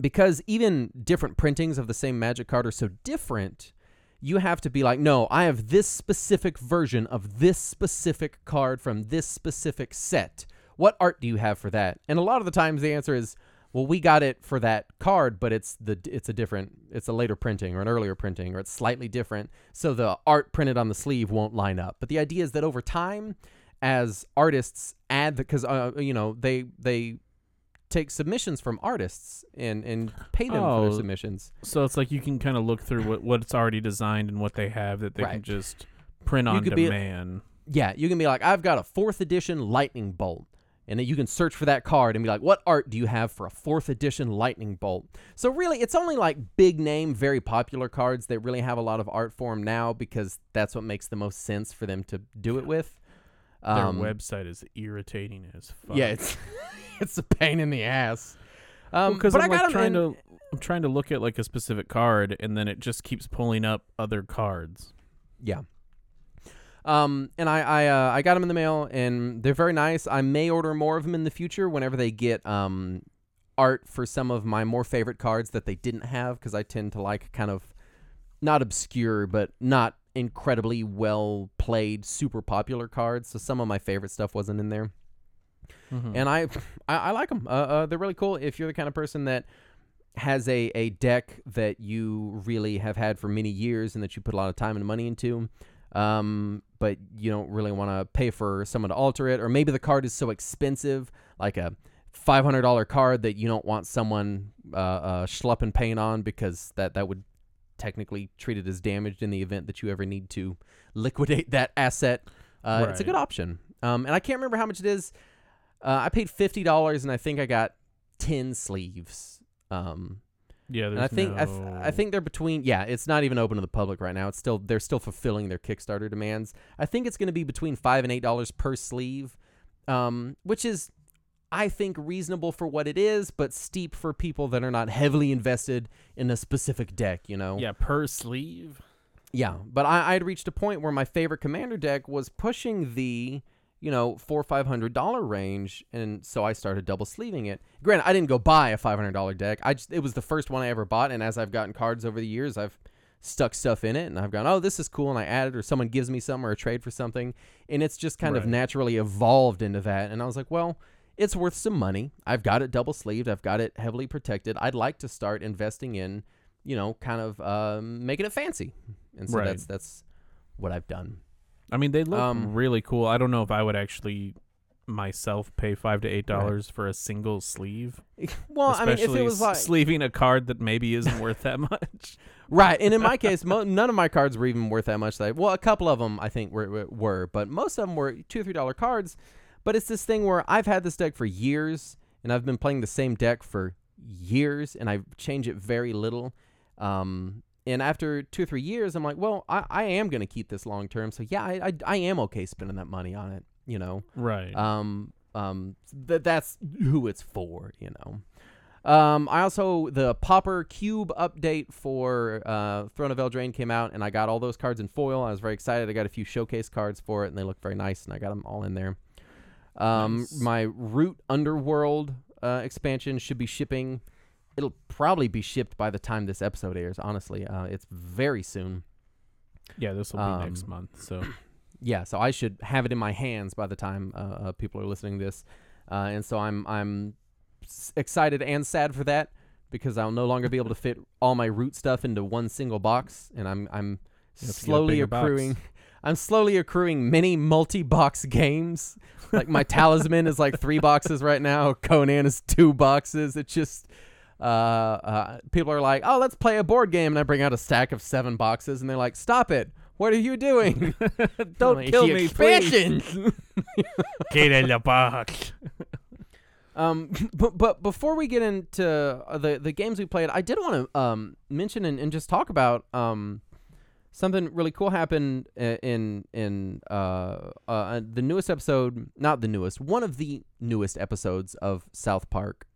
because even different printings of the same Magic card are so different, you have to be like, no, I have this specific version of this specific card from this specific set. What art do you have for that? And a lot of the times the answer is, well, we got it for that card, but it's the it's a different it's a later printing or an earlier printing or it's slightly different, so the art printed on the sleeve won't line up. But the idea is that over time, as artists add because uh, you know they they take submissions from artists and and pay them for Oh, their submissions. So it's like you can kind of look through what what's already designed and what they have that they can just print You on could be- demand. Yeah, you can be like, I've got a fourth edition lightning bolt. And then you can search for that card and be like, what art do you have for a fourth edition lightning bolt? So really, it's only like big name, very popular cards that really have a lot of art for them now because that's what makes the most sense for them to do it with. Their Um, website is irritating as fuck. Yeah, it's [laughs] it's a pain in the ass. Um, because but I'm I got trying in- to I'm trying to look at like a specific card and then it just keeps pulling up other cards. Yeah. Um, and I I uh, I got them in the mail, and they're very nice. I may order more of them in the future whenever they get um art for some of my more favorite cards that they didn't have, because I tend to like kind of not obscure, but not incredibly well played, super popular cards. So some of my favorite stuff wasn't in there Mhm. and I, [laughs] I, I like them. Uh, uh, they're really cool. If you're the kind of person that has a, a deck that you really have had for many years and that you put a lot of time and money into, um, but you don't really want to pay for someone to alter it, or maybe the card is so expensive, like a five hundred dollar card that you don't want someone uh, uh, schlepping paint on because that that would technically treat it as damaged in the event that you ever need to liquidate that asset. Uh, It's a good option. Um, and I can't remember how much it is. Uh, I paid fifty dollars, and I think I got ten sleeves. Um, yeah, there's and I think I, th- I think they're between. Yeah, it's not even open to the public right now. It's still they're still fulfilling their Kickstarter demands. I think it's going to be between five and eight dollars per sleeve, um, which is, I think, reasonable for what it is, but steep for people that are not heavily invested in a specific deck. You know. yeah per sleeve. Yeah, but I I'd reached a point where my favorite commander deck was pushing the you know four five hundred dollar range, and so I started double sleeving it. Granted, I didn't go buy a five hundred dollar deck. I just it was the first one I ever bought, and as I've gotten cards over the years, I've stuck stuff in it, and I've gone, oh, this is cool, and I added, or someone gives me some, or a trade for something, and it's just kind of naturally evolved into that. And I was like, well. It's worth some money. I've got it double sleeved. I've got it heavily protected. I'd like to start investing in, you know, kind of um, making it fancy and so Right. that's that's what I've done. I mean, they look Um, really cool. I don't know if I would actually myself pay five to eight dollars for a single sleeve. [laughs] Well, I mean, if it was like sleeving a card that maybe isn't worth that [laughs] much. right, and in my case, mo- none of my cards were even worth that much. Like, well, a couple of them I think were were- were, but most of them were two or three dollar cards. But it's this thing where I've had this deck for years, and I've been playing the same deck for years, and I change it very little. Um, and after two or three years, I'm like, well, I, I am gonna keep this long term. So yeah, I, I I am okay spending that money on it. You know. Right. um um th- that's who it's for you know um i also the pauper cube update for uh throne of eldraine came out and i got all those cards in foil i was very excited i got a few showcase cards for it and they look very nice and i got them all in there um Nice. my root underworld uh expansion should be shipping it'll probably be shipped by the time this episode airs honestly uh it's very soon yeah, this will be next um, month. So [clears throat] yeah, so I should have it in my hands by the time uh, uh, people are listening to this, uh, and so I'm I'm excited and sad for that because I'll no longer be able to fit all my root stuff into one single box, and I'm I'm You have to get a slowly accruing. box. [laughs] I'm slowly accruing many multi-box [laughs] games. Like my talisman is like three boxes right now. Conan is two boxes. It's just uh, uh, people are like, "Oh, let's play a board game," and I bring out a stack of seven boxes, and they're like, "Stop it! What are you doing? [laughs] Don't Like, kill me, please. [laughs] Get in the box. Um, but but before we get into uh, the the games we played, I did want to um mention and, and just talk about um something really cool happened in in uh, uh the newest episode, not the newest, one of the newest episodes of South Park.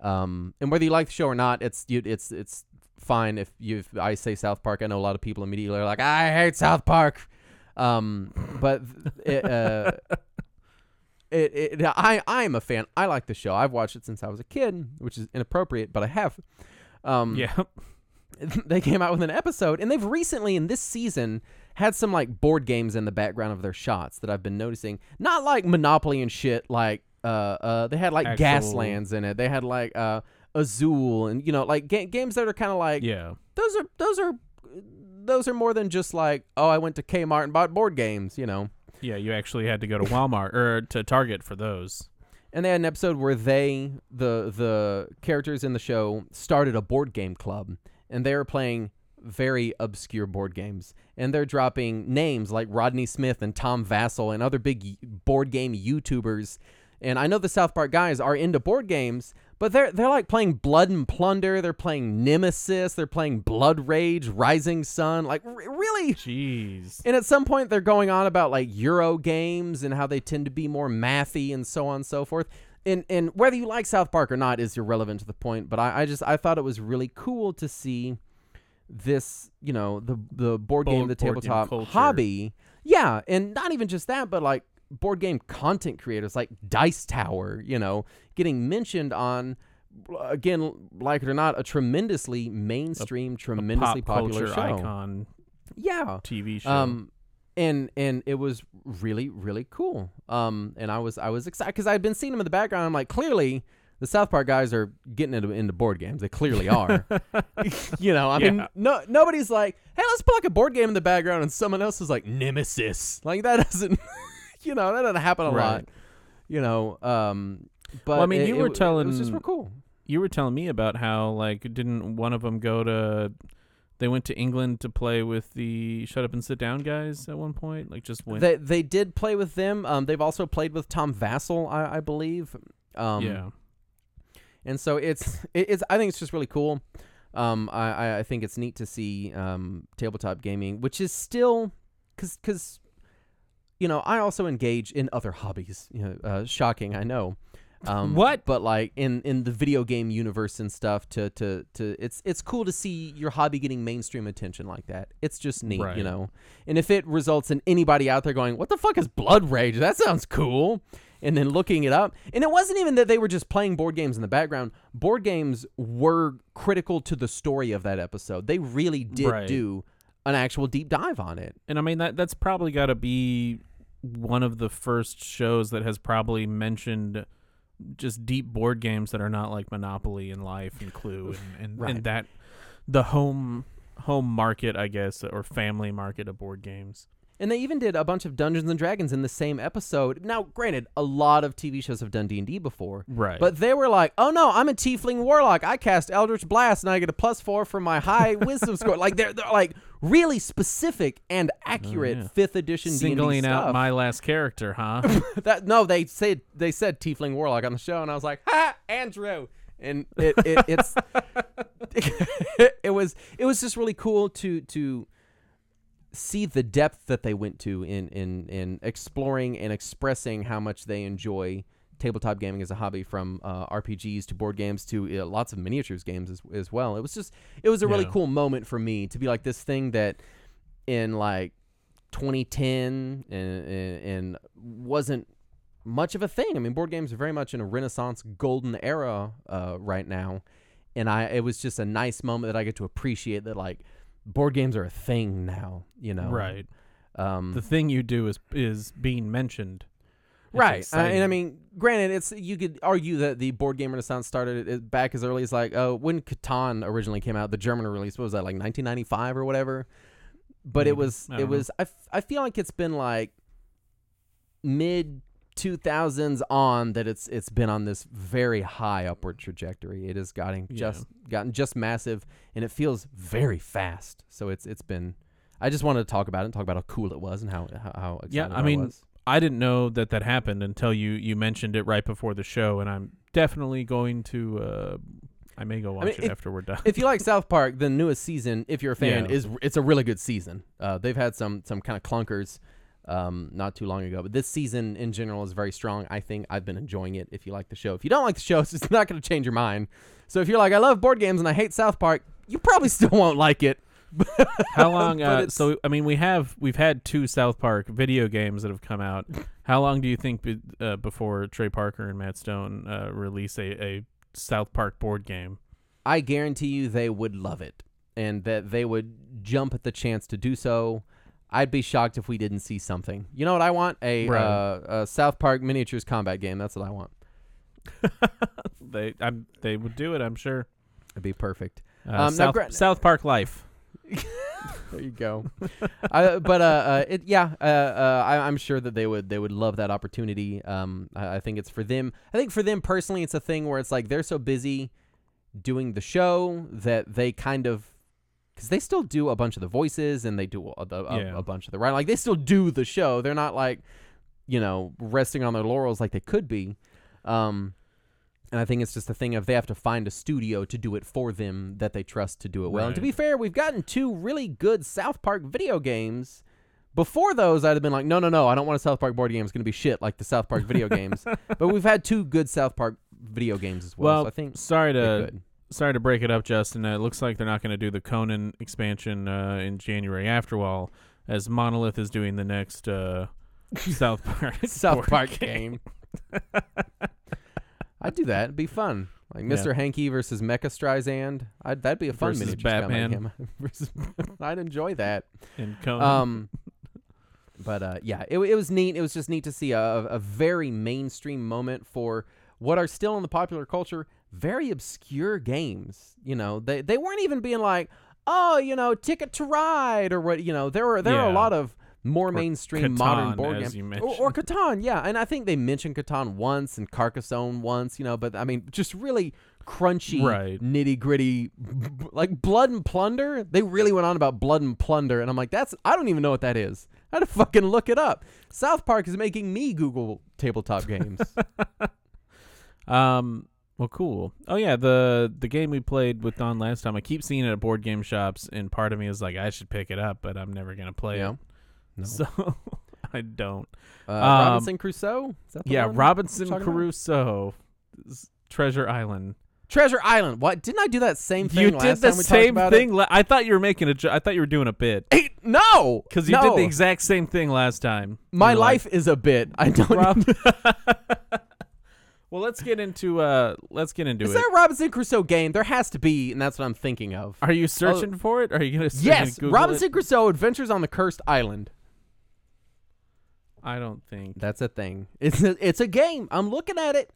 Um, and whether you like the show or not, it's you, it's it's fine if you if I say South Park. I know a lot of people immediately are like, I hate South Park. Um, but it, uh, [laughs] it, it I I'm a fan. I like the show. I've watched it since I was a kid, which is inappropriate, but I have. Um, Yeah. [laughs] they came out with an episode, and they've recently in this season had some like board games in the background of their shots that I've been noticing. Not like Monopoly and shit. Like uh uh, they had like Actual- Gaslands in it. They had like uh Azul, and you know like ga- games that are kind of like Yeah. those are those are those are more than just like oh I went to Kmart and bought board games. You know. Yeah, you actually had to go to Walmart or to Target for those. And they had an episode where they, the the characters in the show, started a board game club, and they are playing very obscure board games. And they're dropping names like Rodney Smith and Tom Vasel and other big board game YouTubers. And I know the South Park guys are into board games, but they're they're like playing Blood and Plunder. They're playing Nemesis. They're playing Blood Rage, Rising Sun. Like r- really, Jeez. and at some point, they're going on about like Euro games and how they tend to be more mathy and so on and so forth. And and whether you like South Park or not is irrelevant to the point. But I, I just I thought it was really cool to see this, you know, the the board game, Board- the board game tabletop hobby. Yeah, and not even just that, but like board game content creators like Dice Tower, you know, getting mentioned on. Again, like it or not, a tremendously mainstream, tremendously Pop popular show. icon Yeah, TV show. um, and and it was really really cool. Um, and I was I was excited because I'd been seeing them in the background. I'm like, clearly the South Park guys are getting into into board games. They clearly [laughs] are. [laughs] you know, I mean, no nobody's like, hey, let's put like a board game in the background, and someone else is like Nemesis. Like that [laughs] doesn't, you know, that doesn't happen a lot. You know, um, but I mean, it- you it were w- it was just real cool. you were telling me about how like didn't one of them go to they went to England to play with the Shut Up and Sit Down guys at one point? Like just went They they did play with them. Um, they've also played with Tom Vasel, I, I believe. Um, Yeah. and so it's it- it's I think it's just really cool. Um, I I- think it's neat to see um tabletop gaming, which is still because because you know I also engage in other hobbies. You know, uh, shocking, I know. Um, What? But like in in the video game universe and stuff, to to to it's it's cool to see your hobby getting mainstream attention like that. It's just neat, Right. you know. And if it results in anybody out there going, "What the fuck is Blood Rage? That sounds cool," and then looking it up, and it wasn't even that they were just playing board games in the background. Board games were critical to the story of that episode. They really did Right. do an actual deep dive on it. And I mean that that's probably got to be one of the first shows that has probably mentioned just deep board games that are not like Monopoly and Life and Clue and and, Right. and that the home home market, I guess, or family market of board games. And they even did a bunch of Dungeons and Dragons in the same episode. Now, granted, a lot of TV shows have done D and D before, Right. But they were like, "Oh no, I'm a Tiefling Warlock. I cast Eldritch Blast, and I get a plus four for my high [laughs] Wisdom score." Like they're they're like really specific and oh, accurate Oh, yeah. fifth edition singling D&D out stuff. my last character, huh? [laughs] that no, they said they said Tiefling Warlock on the show, and I was like, "Ha, Andrew!" And it, it it's [laughs] it was it was just really cool to to see the depth that they went to in in in exploring and expressing how much they enjoy tabletop gaming as a hobby from uh, RPGs to board games to uh, lots of miniatures games as, as well. It was just it was a really Yeah. cool moment for me to be like this thing that in like 2010 and, and, and wasn't much of a thing. I mean, board games are very much in a renaissance golden era uh, right now. And I it was just a nice moment that I get to appreciate that like board games are a thing now, you know. Right. Um The thing you do is is being mentioned. It's right. I, and I mean, granted, it's you could argue that the board game renaissance started it- back as early as like uh, when Catan originally came out, the German release. What was that like 1995 or whatever? But it was I it know. was I, f- I feel like it's been like mid 2000s on that it's it's been on this very high upward trajectory. It has gotten Yeah. just gotten just massive and it feels very fast. So it's it's been I just wanted to talk about it and talk about how cool it was and how how, how Yeah, excited I mean, was. I didn't know that that happened until you you mentioned it right before the show, and I'm definitely going to. Uh, I may go watch mean, it if- after we're done. if you like [laughs] South Park, the newest season, if you're a fan, Yeah. is it's a really good season. Uh, they've had some some kind of clunkers um, not too long ago, but this season in general is very strong. I think I've been enjoying it. If you like the show, if you don't like the show, [laughs] it's just not going to change your mind. So if you're like, I love board games and I hate South Park, you probably [laughs] still won't like it. [laughs] How long? Uh, so I mean, we have we've had two South Park video games that have come out. How long do you think be, uh, before Trey Parker and Matt Stone uh, release a, a South Park board game? I guarantee you they would love it and that they would jump at the chance to do so. I'd be shocked if we didn't see something. You know what I want? A, Right. uh, a South Park miniatures combat game. That's what I want. [laughs] They I'm, they would do it. I'm sure. It'd be perfect. Uh, Um, South, gra- South Park Life. [laughs] [laughs] There you go. I, but uh, uh, it yeah, uh, uh, I, I'm sure that they would they would love that opportunity. Um, I, I think it's for them. I think for them personally, it's a thing where it's like they're so busy doing the show that they kind of because they still do a bunch of the voices and they do a, a, Yeah. a bunch of the right. Like they still do the show. They're not like you know resting on their laurels like they could be. Um, and I think it's just a thing of they have to find a studio to do it for them that they trust to do it well. And to be fair, we've gotten two really good South Park video games. Before those, I'd have been like, no, no, no, I don't want a South Park board game. It's going to be shit like the South Park video [laughs] games. But we've had two good South Park video games as well. Well, so I think Sorry to good. Sorry to break it up, Justin. Uh, it looks like they're not going to do the Conan expansion uh, in January after all, as Monolith is doing the next uh, [laughs] South Park [laughs] South Park game. [laughs] I'd do that. It'd be fun. Like Yeah. Mr. Hanky versus Mecha Streisand. I'd, that'd be a fun Versus Batman. Versus- I'd enjoy that. in Conan. Um, but uh, yeah, it, it was neat. It was just neat to see a, a very mainstream moment for what are still in the popular culture very obscure games. You know, they they weren't even being like, oh, you know, Ticket to Ride or what. You know, there were there were a lot of more Or mainstream modern board games. Or, or. Catan, yeah, and I think they mentioned Catan once and Carcassonne once, you know, but I mean, just really crunchy, Right. nitty gritty, like Blood and Plunder. They really went on about Blood and Plunder, and I'm like, that's I don't even know what that is. I had to fucking look it up. South Park is making me Google tabletop games. [laughs] Um. Well, cool. Oh yeah, the the game we played with Don last time. I keep seeing it at board game shops, and part of me is like, I should pick it up, but I'm never gonna play Yeah. it. [laughs] No. So [laughs] I don't. Uh, Um, Robinson Crusoe. Is that the Yeah, one? Robinson about? Crusoe, Treasure Island. Treasure Island. What? Didn't I do that same thing You did the same thing. la- I thought you were making a. Jo- I thought you were doing a bit Hey, no, because you no. did the exact same thing last time. My You were like, life is a bit. I don't. Rob- [laughs] well, let's get into. Uh, let's get into Is it. there a Robinson Crusoe game? There has to be, and that's what I'm thinking of. Are you searching for it? Are you gonna? Yes, Google Robinson It? Crusoe Adventures on the Cursed Island. I don't think. That's a thing. It's a, it's a game. I'm looking at it,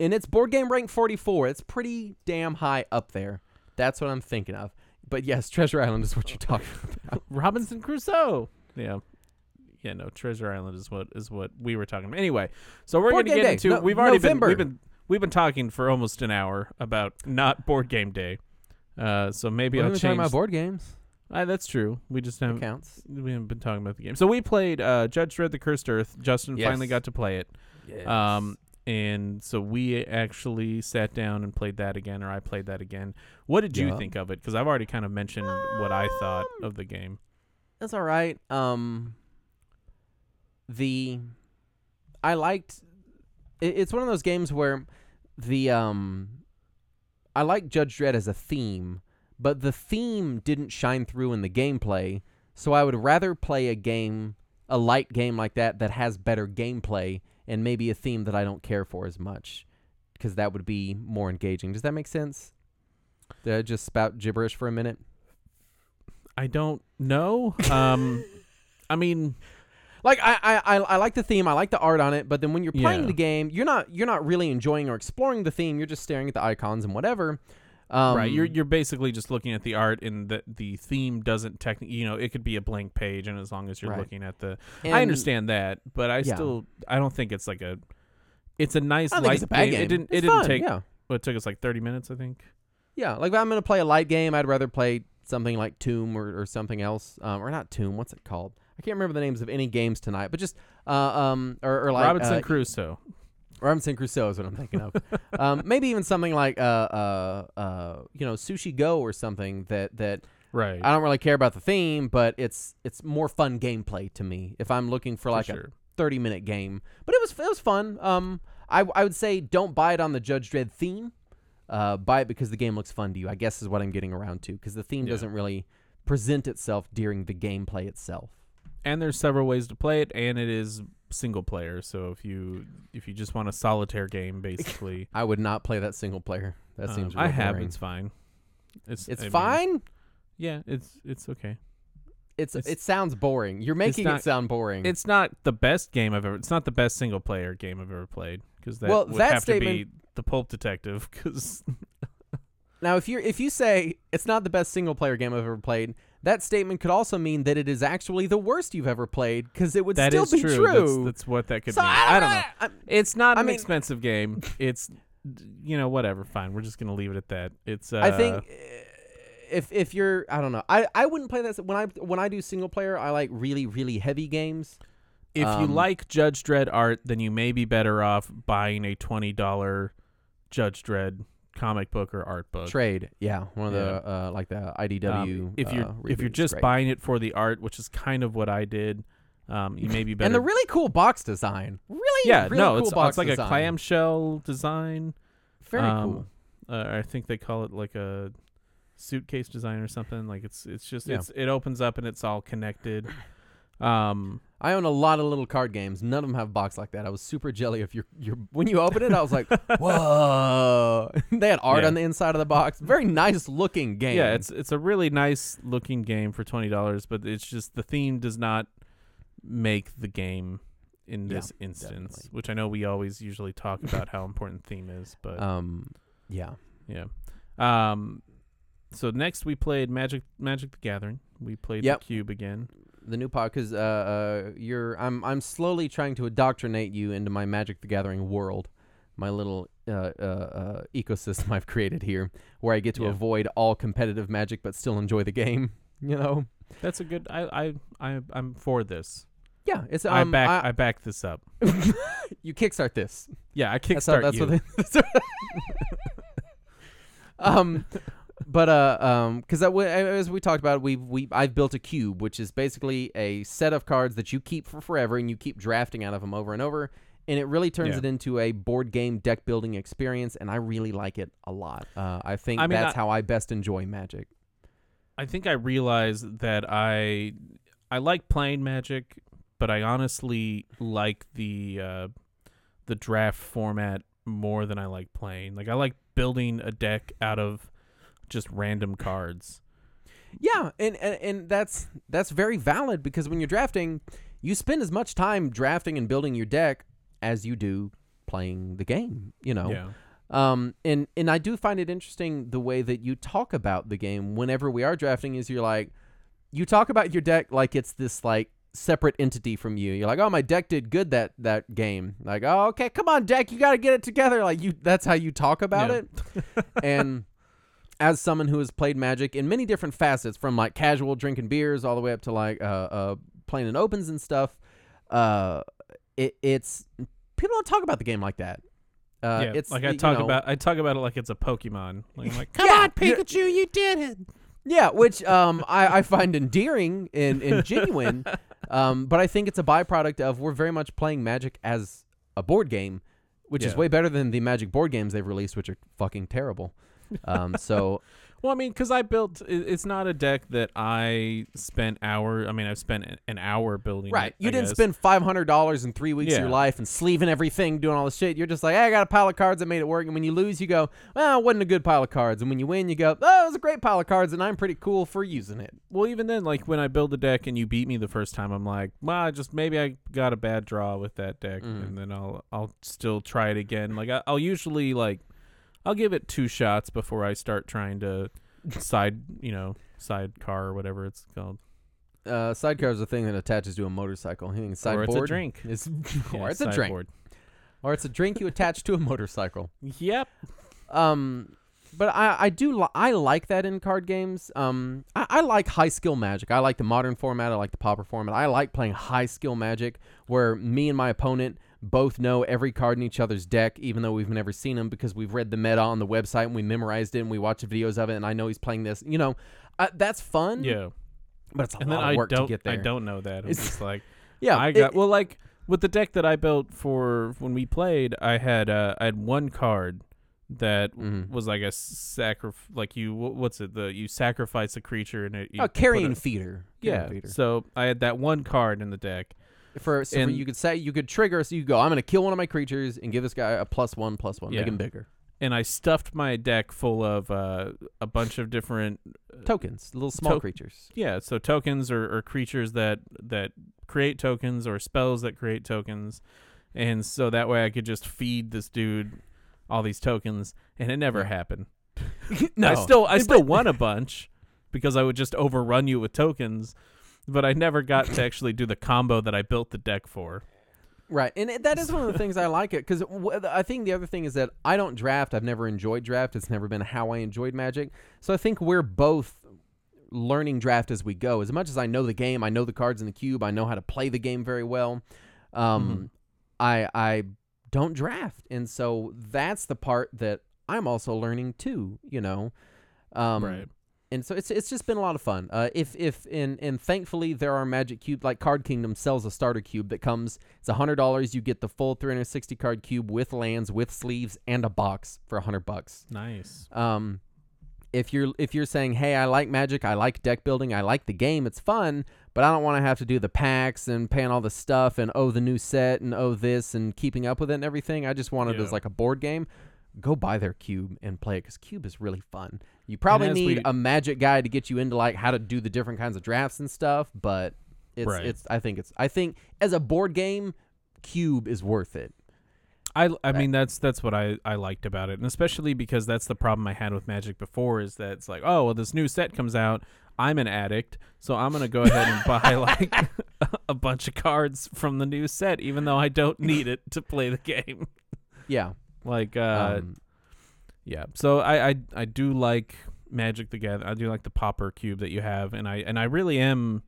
and it's board game rank 44. It's pretty damn high up there. That's what I'm thinking of. But yes, Treasure Island is what you're talking [laughs] about. Robinson Crusoe. Yeah. Yeah, no, Treasure Island is what is what we were talking about. Anyway, so we're Board gonna get Day. into No- we've already November. been we've been we've been talking for almost an hour about not board game day. Uh so maybe I'll talking change about board games. Uh, that's true. We just haven't counts. we haven't been talking about the game. So we played uh Judge Dredd the Cursed Earth. Justin Yes. finally got to play it. Um and so we actually sat down and played that again or I played that again. What did you Yeah. think of it? Cuz I've already kind of mentioned what I thought Um, of the game. That's all right. Um, the I liked. It, it's one of those games where the um, I like Judge Dredd as a theme, but the theme didn't shine through in the gameplay. So I would rather play a game, a light game like that that has better gameplay and maybe a theme that I don't care for as much, because that would be more engaging. Does that make sense? Did I just spout gibberish for a minute? I don't know. Um I mean, Like I, I, I, I like the theme. I like the art on it. But then when you're playing Yeah. the game, you're not you're not really enjoying or exploring the theme. You're just staring at the icons and whatever. Um, right, you're you're basically just looking at the art and the the theme doesn't technically, you know, it could be a blank page and as long as you're Right. looking at the and I understand that, but I Yeah. still I don't think it's like a it's a nice I don't think light it's a bad game. It didn't It's it didn't fun, take Yeah, well, it took us like 30 minutes, I think. yeah. Like if I'm gonna play a light game, I'd rather play something like Tomb or, or something else, um, or not Tomb. What's it called? I can't remember the names of any games tonight. But just uh, um, or, or like Robinson uh, Crusoe. Robinson Crusoe is what I'm thinking of. [laughs] um, maybe even something like uh, uh, uh, you know, Sushi Go or something that that Right. I don't really care about the theme, but it's it's more fun gameplay to me if I'm looking for for like sure. a 30 minute game. But it was it was fun. Um, I I would say don't buy it on the Judge Dredd theme. uh, buy it because the game looks fun to you. I guess is what I'm getting around to because the theme Yeah. doesn't really present itself during the gameplay itself. And there's several ways to play it, and it is single player. So if you if you just want a solitaire game, basically, [laughs] I would not play that single player. That um, seems. I have. boring. It's fine. It's It's I mean, fine. yeah, it's it's okay. It's, it's- it sounds boring. You're making not- it sound boring. It's not the best game I've ever. It's not the best single player game I've ever played because that Well, would that have to be the Pulp Detective. [laughs] Because now, if you if you say it's not the best single player game I've ever played, that statement could also mean that it is actually the worst you've ever played because it would that still be true. That's, that's what that could so mean. I I don't, don't know. I- It's not I an mean- expensive game. It's you know whatever. Fine. We're just gonna leave it at that. It's. Uh, I think uh, if if you're I don't know I, I wouldn't play that when I when I do single player I like really really heavy games. if you um, like Judge Dredd art, then you may be better off buying a twenty dollar Judge Dredd comic book or art book. Trade, yeah, one of the uh, like the IDW. Um, if you're uh, if you're just buying it for the art, which is kind of what I did, um, you may be better. and the really cool box design, really yeah, really no, cool it's, box it's like design. a clamshell design. Very Um, cool. Uh, I think they call it like a suitcase design or something. Like it's it's just Yeah. it's it opens up and it's all connected. Um, I own a lot of little card games. None of them have a box like that. I was super jelly if you're you're when you open it. I was like, [laughs] whoa! [laughs] they had art Yeah. on the inside of the box. Very nice looking game. yeah, it's it's a really nice looking game for twenty dollars, but it's just the theme does not make the game in Yeah, this instance. definitely. Which I know we always usually talk about how important theme is, but um yeah. yeah. Um, so next we played Magic Magic the Gathering. We played Yep. the cube again. The new pod because uh, uh, you're I'm I'm slowly trying to indoctrinate you into my Magic the Gathering world, my little uh, uh, uh, ecosystem [laughs] I've created here, where I get to Yeah. avoid all competitive Magic but still enjoy the game. [laughs] You know? That's a good. I I I I'm for this. Yeah, it's I um, back I, back this up. [laughs] you kickstart this. Yeah, I That's how, kickstart that's you. what they, um, but uh, um, because as we talked about, we we I've built a cube, which is basically a set of cards that you keep for forever, and you keep drafting out of them over and over, and it really turns Yeah. it into a board game deck building experience, and I really like it a lot. Uh, I think I mean, that's I- how I best enjoy Magic. I think I realize that I I like playing Magic, but I honestly like the uh, the draft format more than I like playing. Like I like building a deck out of just random cards. Yeah, and, and and that's that's very valid because when you're drafting, you spend as much time drafting and building your deck as you do playing the game. You know. Yeah. Um, and and I do find it interesting the way that you talk about the game whenever we are drafting. Is you're like, you talk about your deck like it's this like separate entity from you. You're like, oh, my deck did good that that game. Like, oh, okay, come on, deck, you got to get it together. Like you, that's how you talk about Yeah. it. and [laughs] as someone who has played Magic in many different facets, from like casual drinking beers all the way up to like uh, uh playing in opens and stuff, uh, it, it's people don't talk about the game like that. Uh, yeah. it's like I you talk know- about I talk about it like it's a Pokemon. Like, I'm like, [laughs] come Yeah, on, Pikachu, you did it. Yeah, which um, I, I find endearing and, and genuine. [laughs] um, but I think it's a byproduct of we're very much playing Magic as a board game, which is way better than the Magic board games they've released, which are fucking terrible. Um, so [laughs] Well, I mean, because I built. it- It's not a deck that I spent hour. I mean, I've spent an- an hour building. right, it, you I didn't guess. spend five hundred dollars in three weeks of your Yeah. life and sleeving everything, doing all this shit. You're just like, hey, I got a pile of cards that made it work. And when you lose, you go, well, it wasn't a good pile of cards. And when you win, you go, oh, it was a great pile of cards, and I'm pretty cool for using it. Well, even then, like when I build a deck and you beat me the first time, I'm like, well, I just maybe I got a bad draw with that deck, Mhm. and then I'll I'll still try it again. Like I, I'll usually like I'll give it two shots before I start trying to side, you know, sidecar or whatever it's called. Uh, sidecar is a thing that attaches to a motorcycle. You think Or it's a drink. It's, [laughs] Yeah, or it's a drink. or it's a drink you attach to a motorcycle. Yep. Um, but I I do li- I like that in card games. Um, I, I like high skill magic. I like the modern format. I like the pauper format. I like playing high skill magic where me and my opponent both know every card in each other's deck, even though we've never seen them because we've read the meta on the website and we memorized it and we watched videos of it and I know he's playing this. You know, uh, that's fun. Yeah. but it's a And lot of I work don't to get there. I don't know that. I'm It's- just like [laughs] Yeah, I it- got well like with the deck that I built for when we played, I had uh I had one card that Mhm. was like a sacrif like you what's it the you sacrifice a creature and it you Oh, carrying a- feeder. yeah Carrion feeder. so I had that one card in the deck For, so for and- you could say you could trigger. So you go, I'm going to kill one of my creatures and give this guy a plus one, plus one, Yeah. make him bigger. and I stuffed my deck full of uh, a bunch of different Tokens, little small to- creatures. yeah so tokens or, or creatures that that create tokens or spells that create tokens and so that way I could just feed this dude all these tokens and it never happened [laughs] no, I still I [laughs] still won a bunch because I would just overrun you with tokens, but I never got to actually do the combo that I built the deck for. Right, and it, that is one of the things I like it because w- I think the other thing is that I don't draft. I've never enjoyed draft. It's never been how I enjoyed Magic. So I think we're both learning draft as we go. As much as I know the game, I know the cards in the cube. I know how to play the game very well. Um, I I don't draft, and so that's the part that I'm also learning too. You know, um, Right. And so it's it's just been a lot of fun. Uh, if if and and thankfully there are Magic Cube like Card Kingdom sells a starter cube that comes. It's hundred dollars. You get the full 360 card cube with lands, with sleeves, and a box for hundred bucks. Nice. Um, if you're if you're saying, hey, I like Magic, I like deck building, I like the game, it's fun, but I don't want to have to do the packs and paying all the stuff and oh the new set and oh this and keeping up with it and everything. I just want it Yeah. as like a board game. Go buy their cube and play it because cube is really fun. You probably need we- a Magic guy to get you into like how to do the different kinds of drafts and stuff, but it's Right. it's I think it's I think as a board game, cube is worth it. I, I mean that's that's what I, I liked about it, and especially because that's the problem I had with Magic before is that it's like oh well this new set comes out I'm an addict so I'm gonna go ahead and buy [laughs] like [laughs] a bunch of cards from the new set even though I don't need it to play the game Yeah. Like uh um, Yeah. So I, I I do like Magic the Gathering. I do like the pauper cube that you have, and I and I really am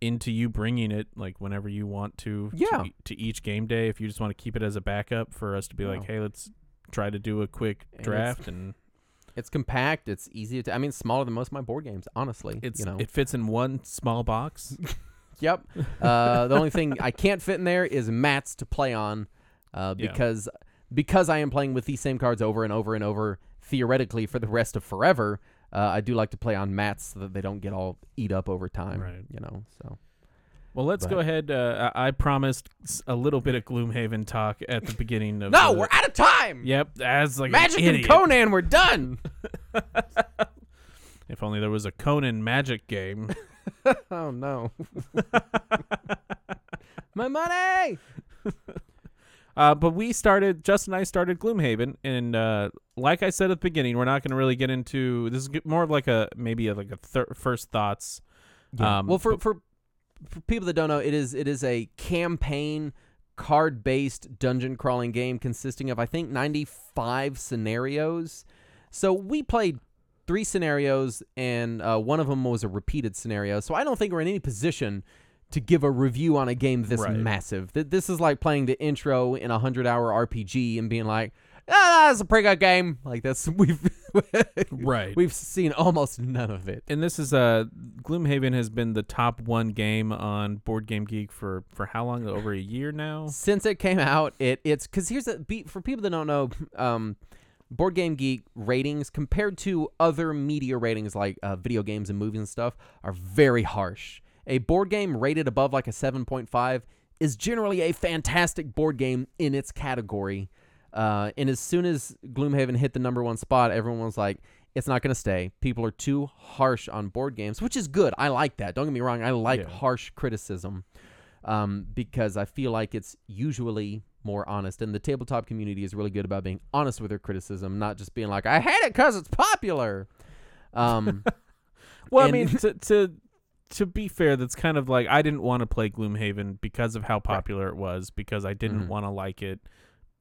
into you bringing it like whenever you want to. Yeah. To, e- to each game day, if you just want to keep it as a backup for us to be like, hey, let's try to do a quick draft, and It's compact. It's easy to. I mean, smaller than most of my board games. Honestly, it's you know. it fits in one small box. [laughs] [laughs] yep. Uh, the only thing I can't fit in there is mats to play on, uh, Yeah. Because I am playing with these same cards over and over and over theoretically for the rest of forever. Uh, I do like to play on mats so that they don't get all eat up over time. Right. You know. So Well, let's go ahead. Uh, I, I promised a little bit of Gloomhaven talk at the beginning of. no, the- we're out of time. Yep, as like an Magic and. Conan, we're done. [laughs] [laughs] If only there was a Conan Magic game. [laughs] oh no. my money. Uh, but we started, Justin and I started Gloomhaven, and uh, like I said at the beginning, we're not going to really get into this. Is more of like a maybe a, like a thir- first thoughts. Yeah. Um, well, for, but- for for people that don't know, it is it is a campaign card based dungeon crawling game consisting of I think ninety five scenarios. So we played three scenarios, and uh, one of them was a repeated scenario. So I don't think we're in any position to give a review on a game this Right. massive. Th- This is like playing the intro in a hundred hour RPG and being like, "Ah, that's a pretty good game." Like that's [laughs] we've Right. we've seen almost none of it. and this is uh Gloomhaven has been the top one game on Board Game Geek for for how long? Over a year now. since it came out it it's because here's a be for people that don't know um board game geek ratings compared to other media ratings like uh, video games and movies and stuff are very harsh a board game rated above like a 7.5 is generally a fantastic board game in its category uh, and as soon as gloomhaven hit the number one spot everyone was like it's not going to stay people are too harsh on board games which is good i like that don't get me wrong i like Yeah. harsh criticism um, because I feel like it's usually more honest. And the tabletop community is really good about being honest with their criticism, not just being like, I hate it because it's popular. Um, [laughs] Well, I mean, to to to be fair, that's kind of like I didn't want to play Gloomhaven because of how popular it was, because I didn't Mhm. want to like it,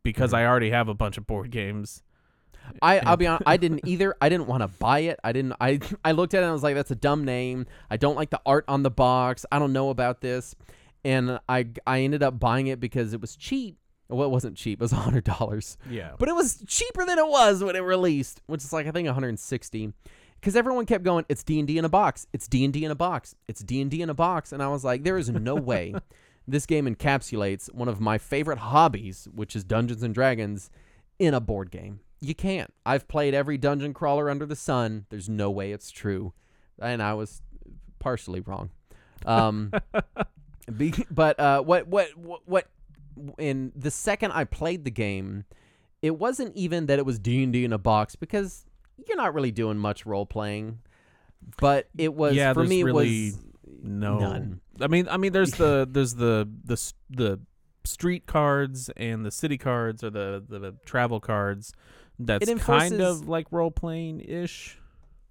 because Mhm. I already have a bunch of board games. I, I'll be honest, I [laughs] didn't either. I didn't want to buy it. I didn't. I I looked at it and I was like, that's a dumb name. I don't like the art on the box. I don't know about this, and I I ended up buying it because it was cheap. Well, it wasn't cheap. It was hundred dollars. Yeah, but it was cheaper than it was when it released, which is like I think 160. Because everyone kept going, it's D and D in a box, it's D and D in a box, it's D and D in a box, and I was like, there is no way [laughs] this game encapsulates one of my favorite hobbies, which is Dungeons and Dragons, in a board game. You can't. I've played every dungeon crawler under the sun. There's no way it's true, and I was partially wrong. Um, [laughs] be, but uh, what what what what in the second I played the game, it wasn't even that it was D and D in a box because you're not really doing much role playing. But it was Yeah, for me. Really was No. None. I mean, I mean, there's [laughs] the there's the the the street cards and the city cards or the the travel cards. That's kind of like role playing ish.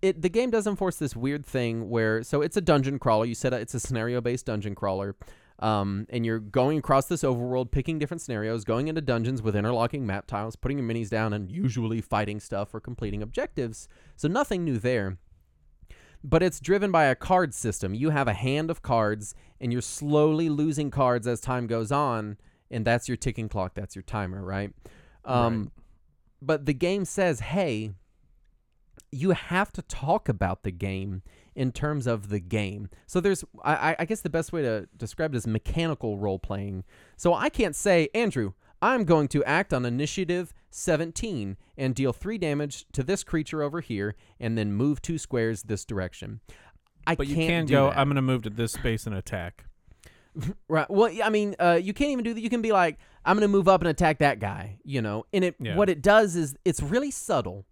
it the game does enforce this weird thing where so it's a dungeon crawler. You said it's a scenario based dungeon crawler. Um, and you're going across this overworld, picking different scenarios, going into dungeons with interlocking map tiles, putting your minis down, and usually fighting stuff or completing objectives. So nothing new there. But it's driven by a card system. You have a hand of cards, and you're slowly losing cards as time goes on, and that's your ticking clock. That's your timer, right? Um, Right. But the game says, hey, you have to talk about the game in terms of the game. So there's, I, I- guess the best way to describe it is mechanical role playing. So I can't say, Andrew, I'm going to act on initiative 17 and deal three damage to this creature over here, and then move two squares this direction. I But you can't can go. that. I'm going to move to this space and attack. [laughs] Right. Well, yeah, I mean, uh, you can't even do that. You can be like, I'm going to move up and attack that guy, you know. And it Yeah. what it does is it's really subtle,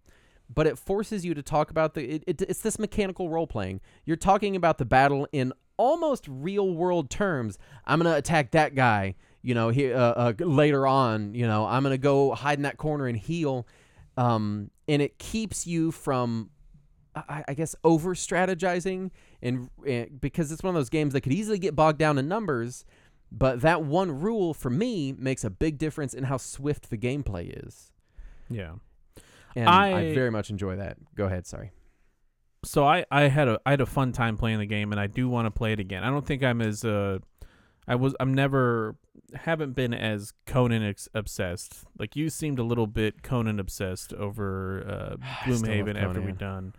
but it forces you to talk about the. It, it, it's this mechanical role playing. You're talking about the battle in almost real world terms. I'm to attack that guy, you know. Here uh, uh, later on, you know, I'm to go hide in that corner and heal. Um, and it keeps you from I, I guess over strategizing and, and because it's one of those games that could easily get bogged down in numbers, but that one rule for me makes a big difference in how swift the gameplay is, Yeah. And I, I- very much enjoy that. Go ahead, sorry. so I, I had a I had a fun time playing the game and I do want to play it again. I don't think I'm as uh I was I'm never haven't been as Conan ex- obsessed. Like you seemed a little bit Conan obsessed over uh [sighs] I still love Gloomhaven after we'd done.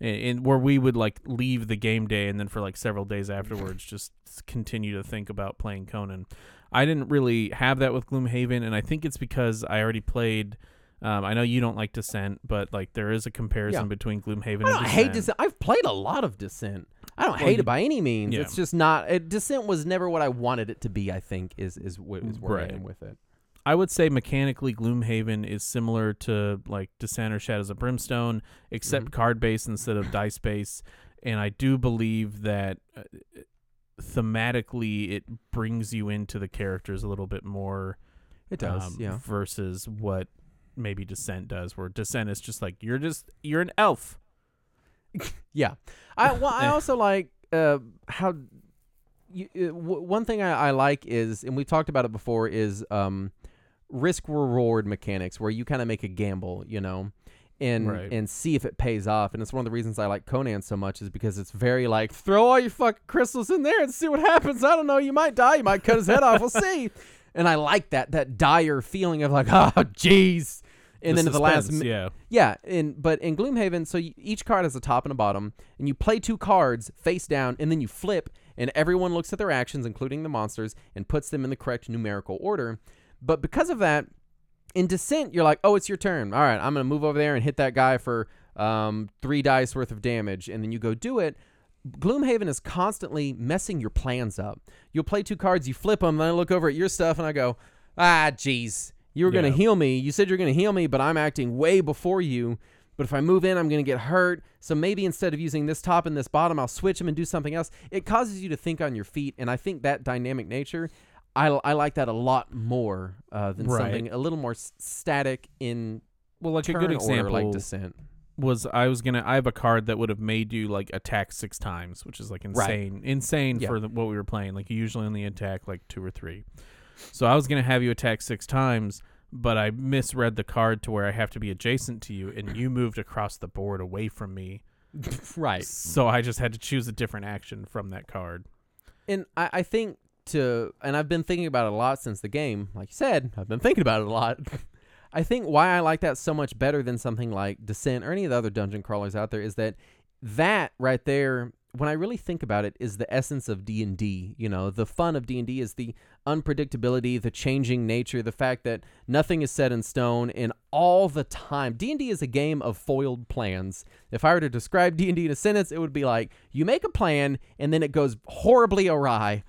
And, and where we would like leave the game day and then for like several days afterwards just continue to think about playing Conan. I didn't really have that with Gloomhaven and I think it's because I already played um, I know you don't like Descent, but like there is a comparison Yeah. between Gloomhaven I and don't hate Descent. I've played a lot of Descent. I don't Well, hate it by any means. yeah. It's just not. It, Descent was never what I wanted it to be. I think is is, what, is where Right. I am with it. I would say mechanically Gloomhaven is similar to like Descent or Shadows of Brimstone, except Mhm. card based instead of dice based. And I do believe that uh, thematically it brings you into the characters a little bit more. It does. um, yeah. Versus what maybe Descent does, where Descent is just like you're just you're an elf. [laughs] Yeah. I well, I [laughs] also like uh, how you, uh, w- one thing I, I like is, and we've talked about it before, is um, risk reward mechanics where you kind of make a gamble, you know, and Right. and see if it pays off. And it's one of the reasons I like Conan so much is because it's very like throw all your fucking crystals in there and see what happens. I don't know, you might die, you might cut his head off. We'll [laughs] see. And I like that that dire feeling of like, oh, jeez. And then at the last mi- yeah, yeah, in but in Gloomhaven, so you, each card has a top and a bottom, and you play two cards face down, and then you flip, and everyone looks at their actions, including the monsters, and puts them in the correct numerical order. But because of that, in Descent, you're like, oh, it's your turn. All right, I'm gonna move over there and hit that guy for um, three dice worth of damage, and then you go do it. Gloomhaven is constantly messing your plans up. You'll play two cards, you flip them, and I look over at your stuff, and I go, ah, jeez, you were gonna Yeah. heal me. You said you're gonna heal me, but I'm acting way before you. But if I move in, I'm gonna get hurt. So maybe instead of using this top and this bottom, I'll switch them and do something else. It causes you to think on your feet, and I think that dynamic nature, I, I like that a lot more uh, than Right. something a little more s- static in well, like a good example like Descent. was I was gonna I have a card that would have made you like attack six times, which is like Right. insane, insane Yeah. for the, what we were playing. Like you usually only attack like two or three. So I was gonna have you attack six times, but I misread the card to where I have to be adjacent to you, and you moved across the board away from me. [laughs] right. So I just had to choose a different action from that card. And I, I think to, and I've been thinking about it a lot since the game. Like you said, I've been thinking about it a lot. [laughs] I think why I like that so much better than something like Descent or any of the other dungeon crawlers out there is that that right there when I really think about it, is the essence of D and D. You know, the fun of D and D is the unpredictability, the changing nature, the fact that nothing is set in stone, and all the time. D and D is a game of foiled plans. If I were to describe D and D in a sentence, it would be like you make a plan and then it goes horribly awry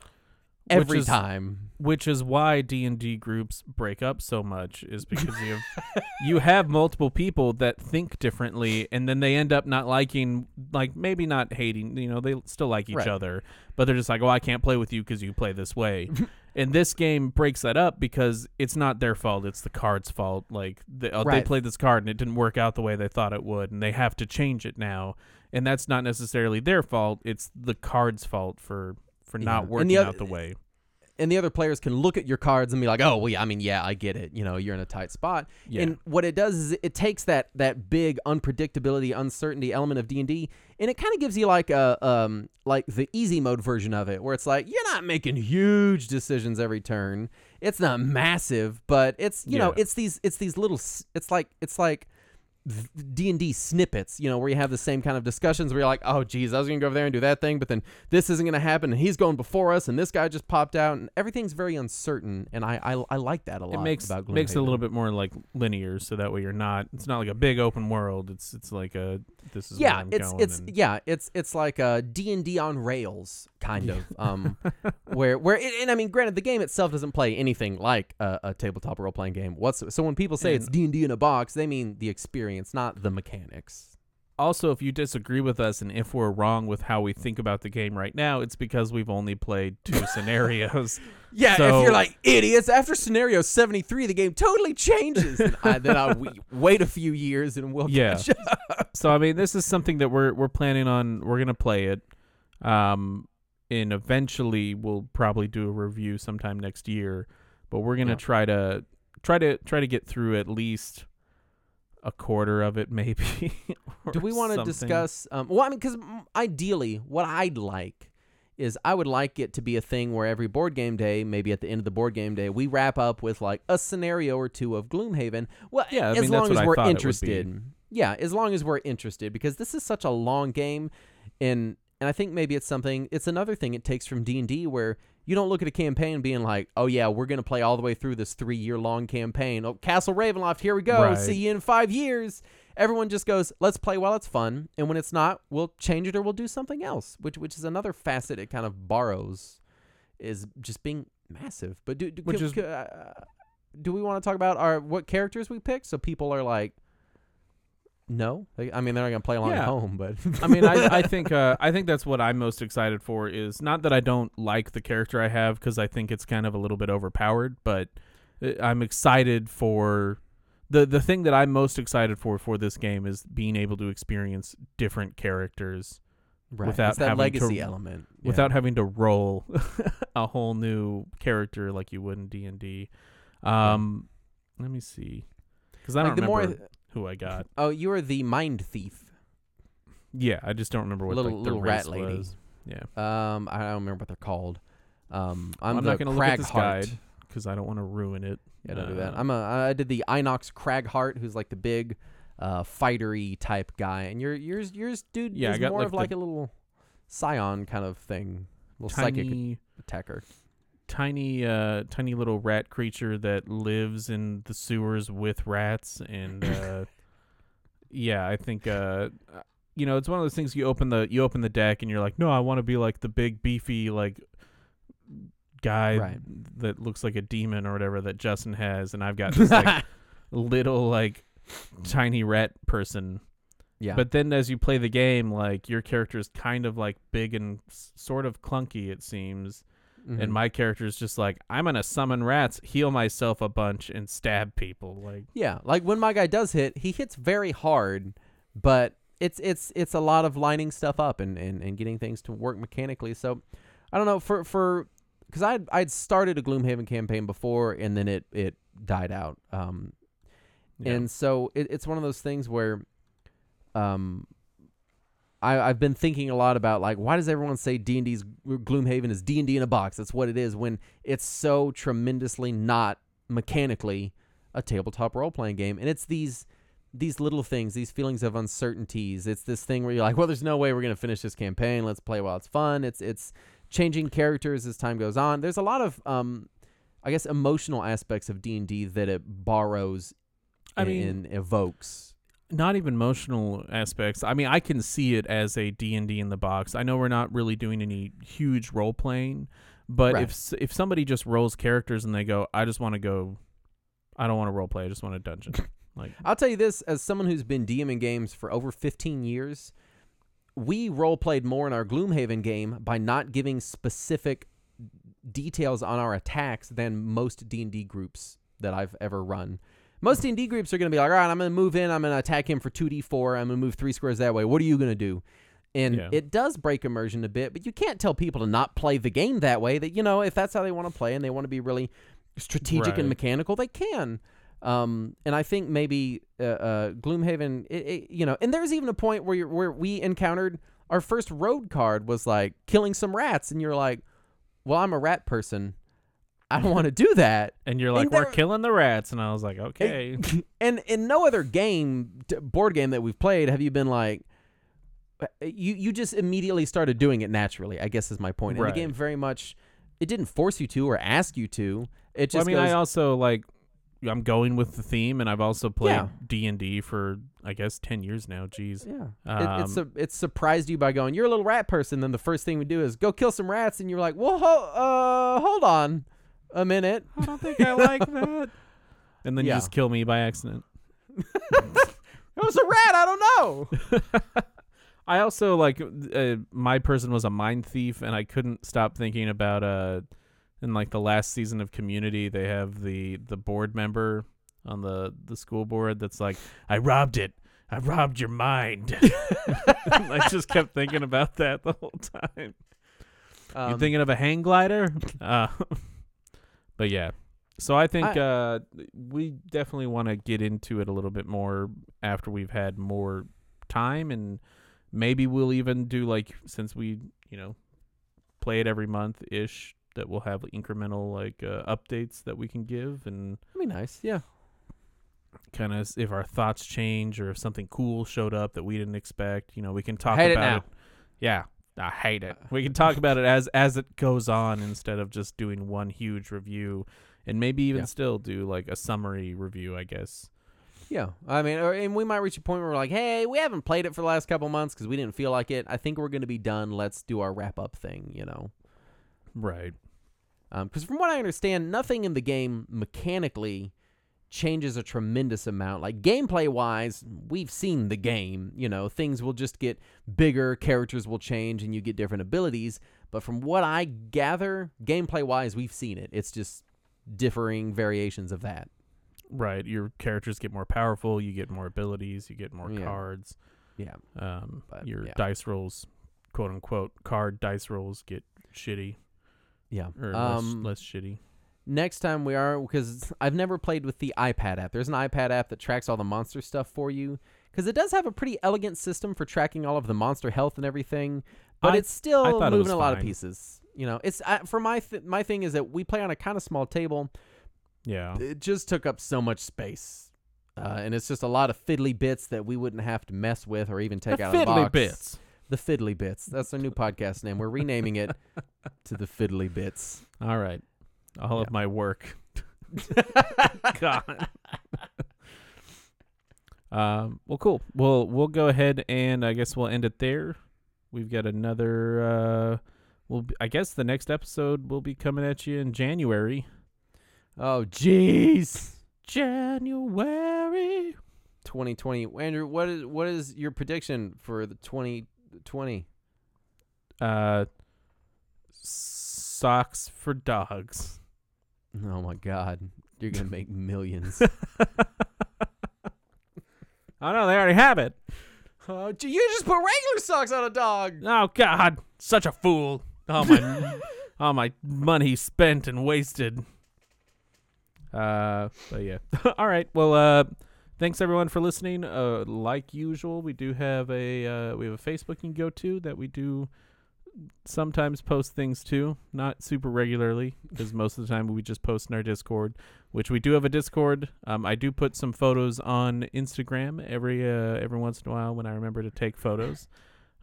every is- time. Which is why D&D groups break up so much is because you have, you have multiple people that think differently and then they end up not liking like maybe not hating you know they still like each Right. other but they're just like oh I can't play with you because you play this way. [laughs] And this game breaks that up because it's not their fault it's the card's fault like uh, they, oh, they played this card and it didn't work out the way they thought it would and they have to change it now and that's not necessarily their fault it's the card's fault for for not And working the oth- out the way and the other players can look at your cards and be like, "Oh, well, yeah, I mean, yeah, I get it. You know, you're in a tight spot." Yeah. And what it does is it takes that that big unpredictability, uncertainty element of D and D, and it kind of gives you like a um like the easy mode version of it, where it's like you're not making huge decisions every turn. It's not massive, but it's you know, it's these it's these little. It's like it's like D and D snippets, you know, where you have the same kind of discussions where you're like, oh, geez, I was gonna go over there and do that thing, but then this isn't gonna happen, and he's going before us, and this guy just popped out, and everything's very uncertain, and I I, I like that a lot. it makes about makes it a little bit more like linear, so that way you're not. It's not like a big open world. It's it's like a this is where yeah, I'm it's going it's and- yeah, it's it's like a D and D on rails kind of, um, [laughs] where where it, and I mean, granted, the game itself doesn't play anything like a, a tabletop role playing game. What's so when people say it's D and D in a box, they mean the experience, not the mechanics. also if you disagree with us and if we're wrong with how we think about the game right now, it's because we've only played two [laughs] scenarios. Yeah, So- if you're like idiots, after scenario 73, the game totally changes. then I, then we- [laughs] wait a few years and we'll Yeah. catch up. [laughs] so I mean, this is something that we're we're planning on. We're gonna play it, um, and eventually we'll probably do a review sometime next year. But we're gonna Yeah. try to try to try to get through at least a quarter of it, [laughs] maybe. Do we want to discuss? Um, well, I mean, because ideally, what I'd like is I would like it to be a thing where every board game day, maybe at the end of the board game day, we wrap up with like a scenario or two of Gloomhaven. Well, Yeah, I as mean, long as I we're thought it would be. interested. Yeah, as long as we're interested, because this is such a long game, and and I think maybe it's something. It's another thing it takes from D and D where you don't look at a campaign being like, oh yeah, we're gonna play all the way through this three year long campaign. Oh, Castle Ravenloft, here we go. Right. See you in five years. Everyone just goes, let's play while it's fun, and when it's not, we'll change it or we'll do something else. Which which is another facet it kind of borrows, is just being massive. But do do, Which can- is- can- uh, do we want to talk about our what characters we picked so people are like, no, They- I mean they're not gonna play along at home, but [laughs] I mean, I, I [laughs] think uh, I think that's what I'm most excited for. Is not that I don't like the character I have because I think it's kind of a little bit overpowered, but uh, I'm excited for the the thing that I'm most excited for for this game is being able to experience different characters right. Without it's that having to- legacy element Yeah. without having to roll [laughs] a whole new character like you would in D and D. Um, let me see, because I like don't the remember more. Who I got. Oh, you are the mind thief. Yeah, I just don't remember what Little- like, the little rat lady. was. Yeah, Um, I don't remember what they're called. Um, I'm, I'm not gonna look at this Cragheart. guide because I don't want to ruin it. Yeah, don't do that. Uh, I'm a. I did the Inox Cragheart, who's like the big, uh, fightery type guy, and your yours yours dude Yeah, is more like, of like a little scion kind of thing, little psychic attacker. Tiny, uh, tiny little rat creature that lives in the sewers with rats, and [coughs] uh, yeah, I think uh, you know, it's one of those things. You open the you open the deck, and you're like, no, I want to be like the big beefy like guy Right. that looks like a demon or whatever that Justin has, and I've got this like [laughs] little like tiny rat person yeah, But then as you play the game, like your character is kind of like big and s- sort of clunky, it seems. Mhm. And my character is just like, I'm going to summon rats, heal myself a bunch, and stab people. Like, yeah, like when my guy does hit, he hits very hard, but it's it's it's a lot of lining stuff up and and, and getting things to work mechanically. So I don't know for for because I'd I'd started a Gloomhaven campaign before and then it it died out. Um, yeah. And so it, it's one of those things where um I, I've been thinking a lot about like why does everyone say D and D's Gloomhaven is D and D in a box? That's what it is when it's so tremendously not mechanically a tabletop role playing game, and it's these these little things, these feelings of uncertainties. It's this thing where you're like, well, there's no way we're gonna finish this campaign. Let's play while it's fun. It's it's changing characters as time goes on. There's a lot of um, I guess emotional aspects of D and D that it borrows I and, and evokes. Not even emotional aspects. I mean, I can see it as a D&D in the box. I know we're not really doing any huge role playing, but Right. if if somebody just rolls characters and they go, I just want to go I don't want to role play, I just want a dungeon. [laughs] like I'll tell you this as someone who's been DMing games for over 15 years, we role played more in our Gloomhaven game by not giving specific details on our attacks than most D&D groups that I've ever run. Most D&D groups are going to be like, "All right, I'm going to move in, I'm going to attack him for 2d4, I'm going to move 3 squares that way. What are you going to do?" And Yeah. it does break immersion a bit, but you can't tell people to not play the game that way. That you know, if that's how they want to play and they want to be really strategic Right. and mechanical, they can. Um, and I think maybe uh, uh, Gloomhaven, it, it, you know, and there's even a point where you're, where we encountered our first road card was like killing some rats, and you're like, "Well, I'm a rat person. I don't want to do that." and you're like And we're killing the rats and I was like, "Okay." [laughs] And in no other game, board game that we've played, have you been like, uh, you you just immediately started doing it naturally. I guess is my point. And Right. the game very much, it didn't force you to or ask you to. It Well, just I mean, goes, I also like I'm going with the theme and I've also played Yeah. D&D for I guess 10 years now. Jeez. Yeah, it, it's Um, a, it's surprised you by going. You're a little rat person. Then the first thing we do is go kill some rats, and you're like, "Well, ho- uh, hold on a minute. I don't think I like that. [laughs] And then Yeah. you just kill me by accident. [laughs] It was a rat. I don't know." [laughs] I also like uh, my person was a mind thief, and I couldn't stop thinking about uh, in like the last season of Community, they have the the board member on the the school board that's like, I robbed it. I robbed your mind. And I just kept thinking about that the whole time. you Um, thinking of a hang glider? Uh, but yeah. So I think I- uh, we definitely want to get into it a little bit more after we've had more time, and maybe we'll even do like since we you know play it every month ish that we'll have incremental like uh, updates that we can give and That'd be nice. Yeah. kind of if our thoughts change or if something cool showed up that we didn't expect, you know, we can talk it about now. it. Yeah, I hate it. Uh, we can talk about it as as it goes on instead of just doing one huge review, and maybe even Yeah. still do like a summary review. I guess. Yeah, I mean, or, and we might reach a point where we're like, "Hey, we haven't played it for the last couple months because we didn't feel like it. I think we're going to be done. Let's do our wrap up thing." You know, Right. Um, because from what I understand, nothing in the game mechanically changes a tremendous amount. Like gameplay wise, we've seen the game. You know, things will just get bigger, characters will change, and you get different abilities. But from what I gather, gameplay wise, we've seen it. It's just differing variations of that. Right. Your characters get more powerful. You get more abilities. You get more Yeah. cards. Yeah. Um, But, your yeah. dice rolls, quote unquote, card dice rolls get shitty Yeah. or Um, less, less shitty. Next time we are because I've never played with the iPad app. There's an iPad app that tracks all the monster stuff for you because it does have a pretty elegant system for tracking all of the monster health and everything, but I- it's still thought it moving a lot of pieces. You know, it's I, for my th- my thing is that we play on a kind of small table. Yeah. It just took up so much space. Uh, and it's just a lot of fiddly bits that we wouldn't have to mess with or even take The out of the fiddly bits. The fiddly bits. That's our new podcast name. We're renaming it [laughs] to the fiddly bits. All right. All Yeah. of my work. [laughs] God. um, well, cool. Well, we'll go ahead and I guess we'll end it there. We've got another. Uh, we'll. I guess the next episode will be coming at you in January. Oh, jeez. January. 2020. Andrew, what is what is your prediction for the 2020? Uh, socks for dogs. Oh my God, you're gonna make millions. [laughs] Oh no, they already have it. oh, you just put regular socks on a dog. Oh God, such a fool! All my, [laughs] all my money spent and wasted. Uh, but yeah. [laughs] all right. Well, uh, thanks everyone for listening. Uh, like usual, we do have a uh, we have a Facebook you can go to that we do sometimes post things too, not super regularly, because most of the time we just post in our Discord, which we do have a Discord. Um, I do put some photos on Instagram every uh, every once in a while when I remember to take photos.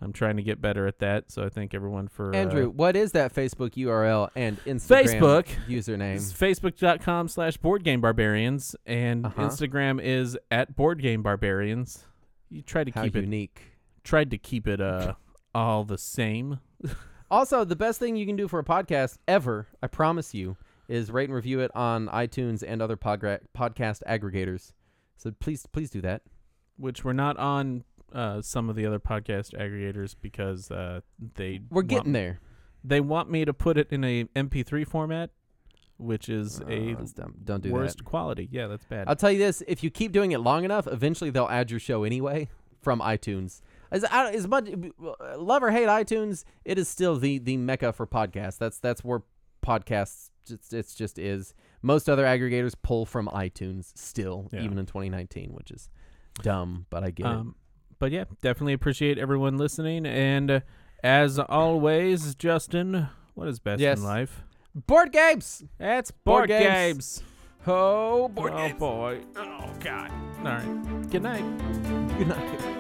I'm trying to get better at that, so I thank everyone for uh, Andrew, what is that Facebook URL and Instagram Facebook username? It's facebook.com slash board game barbarians and Uh-huh. Instagram is at board game barbarians. You tried to How keep it unique. tried to keep it uh all the same. Also, the best thing you can do for a podcast ever, I promise you, is rate and review it on iTunes and other podgra- podcast aggregators. So please, please do that. which we're not on uh, some of the other podcast aggregators because uh, they We're want- getting there. They want me to put it in a MP3 format, which is a Oh, dumb. Don't do worst that. quality. Yeah, that's bad. I'll tell you this: if you keep doing it long enough, eventually they'll add your show anyway from iTunes. As as much love or hate iTunes, it is still the the mecca for podcasts. That's that's where podcasts it's, it's just is. Most other aggregators pull from iTunes still, Yeah. even in 2019, which is dumb, but I get it. um, but yeah, definitely appreciate everyone listening. And uh, as always, Justin, what is best Yes. in life? Board games. That's Board board, games. games. Oh, board oh games. boy. Oh god. All right. Good night. Good night.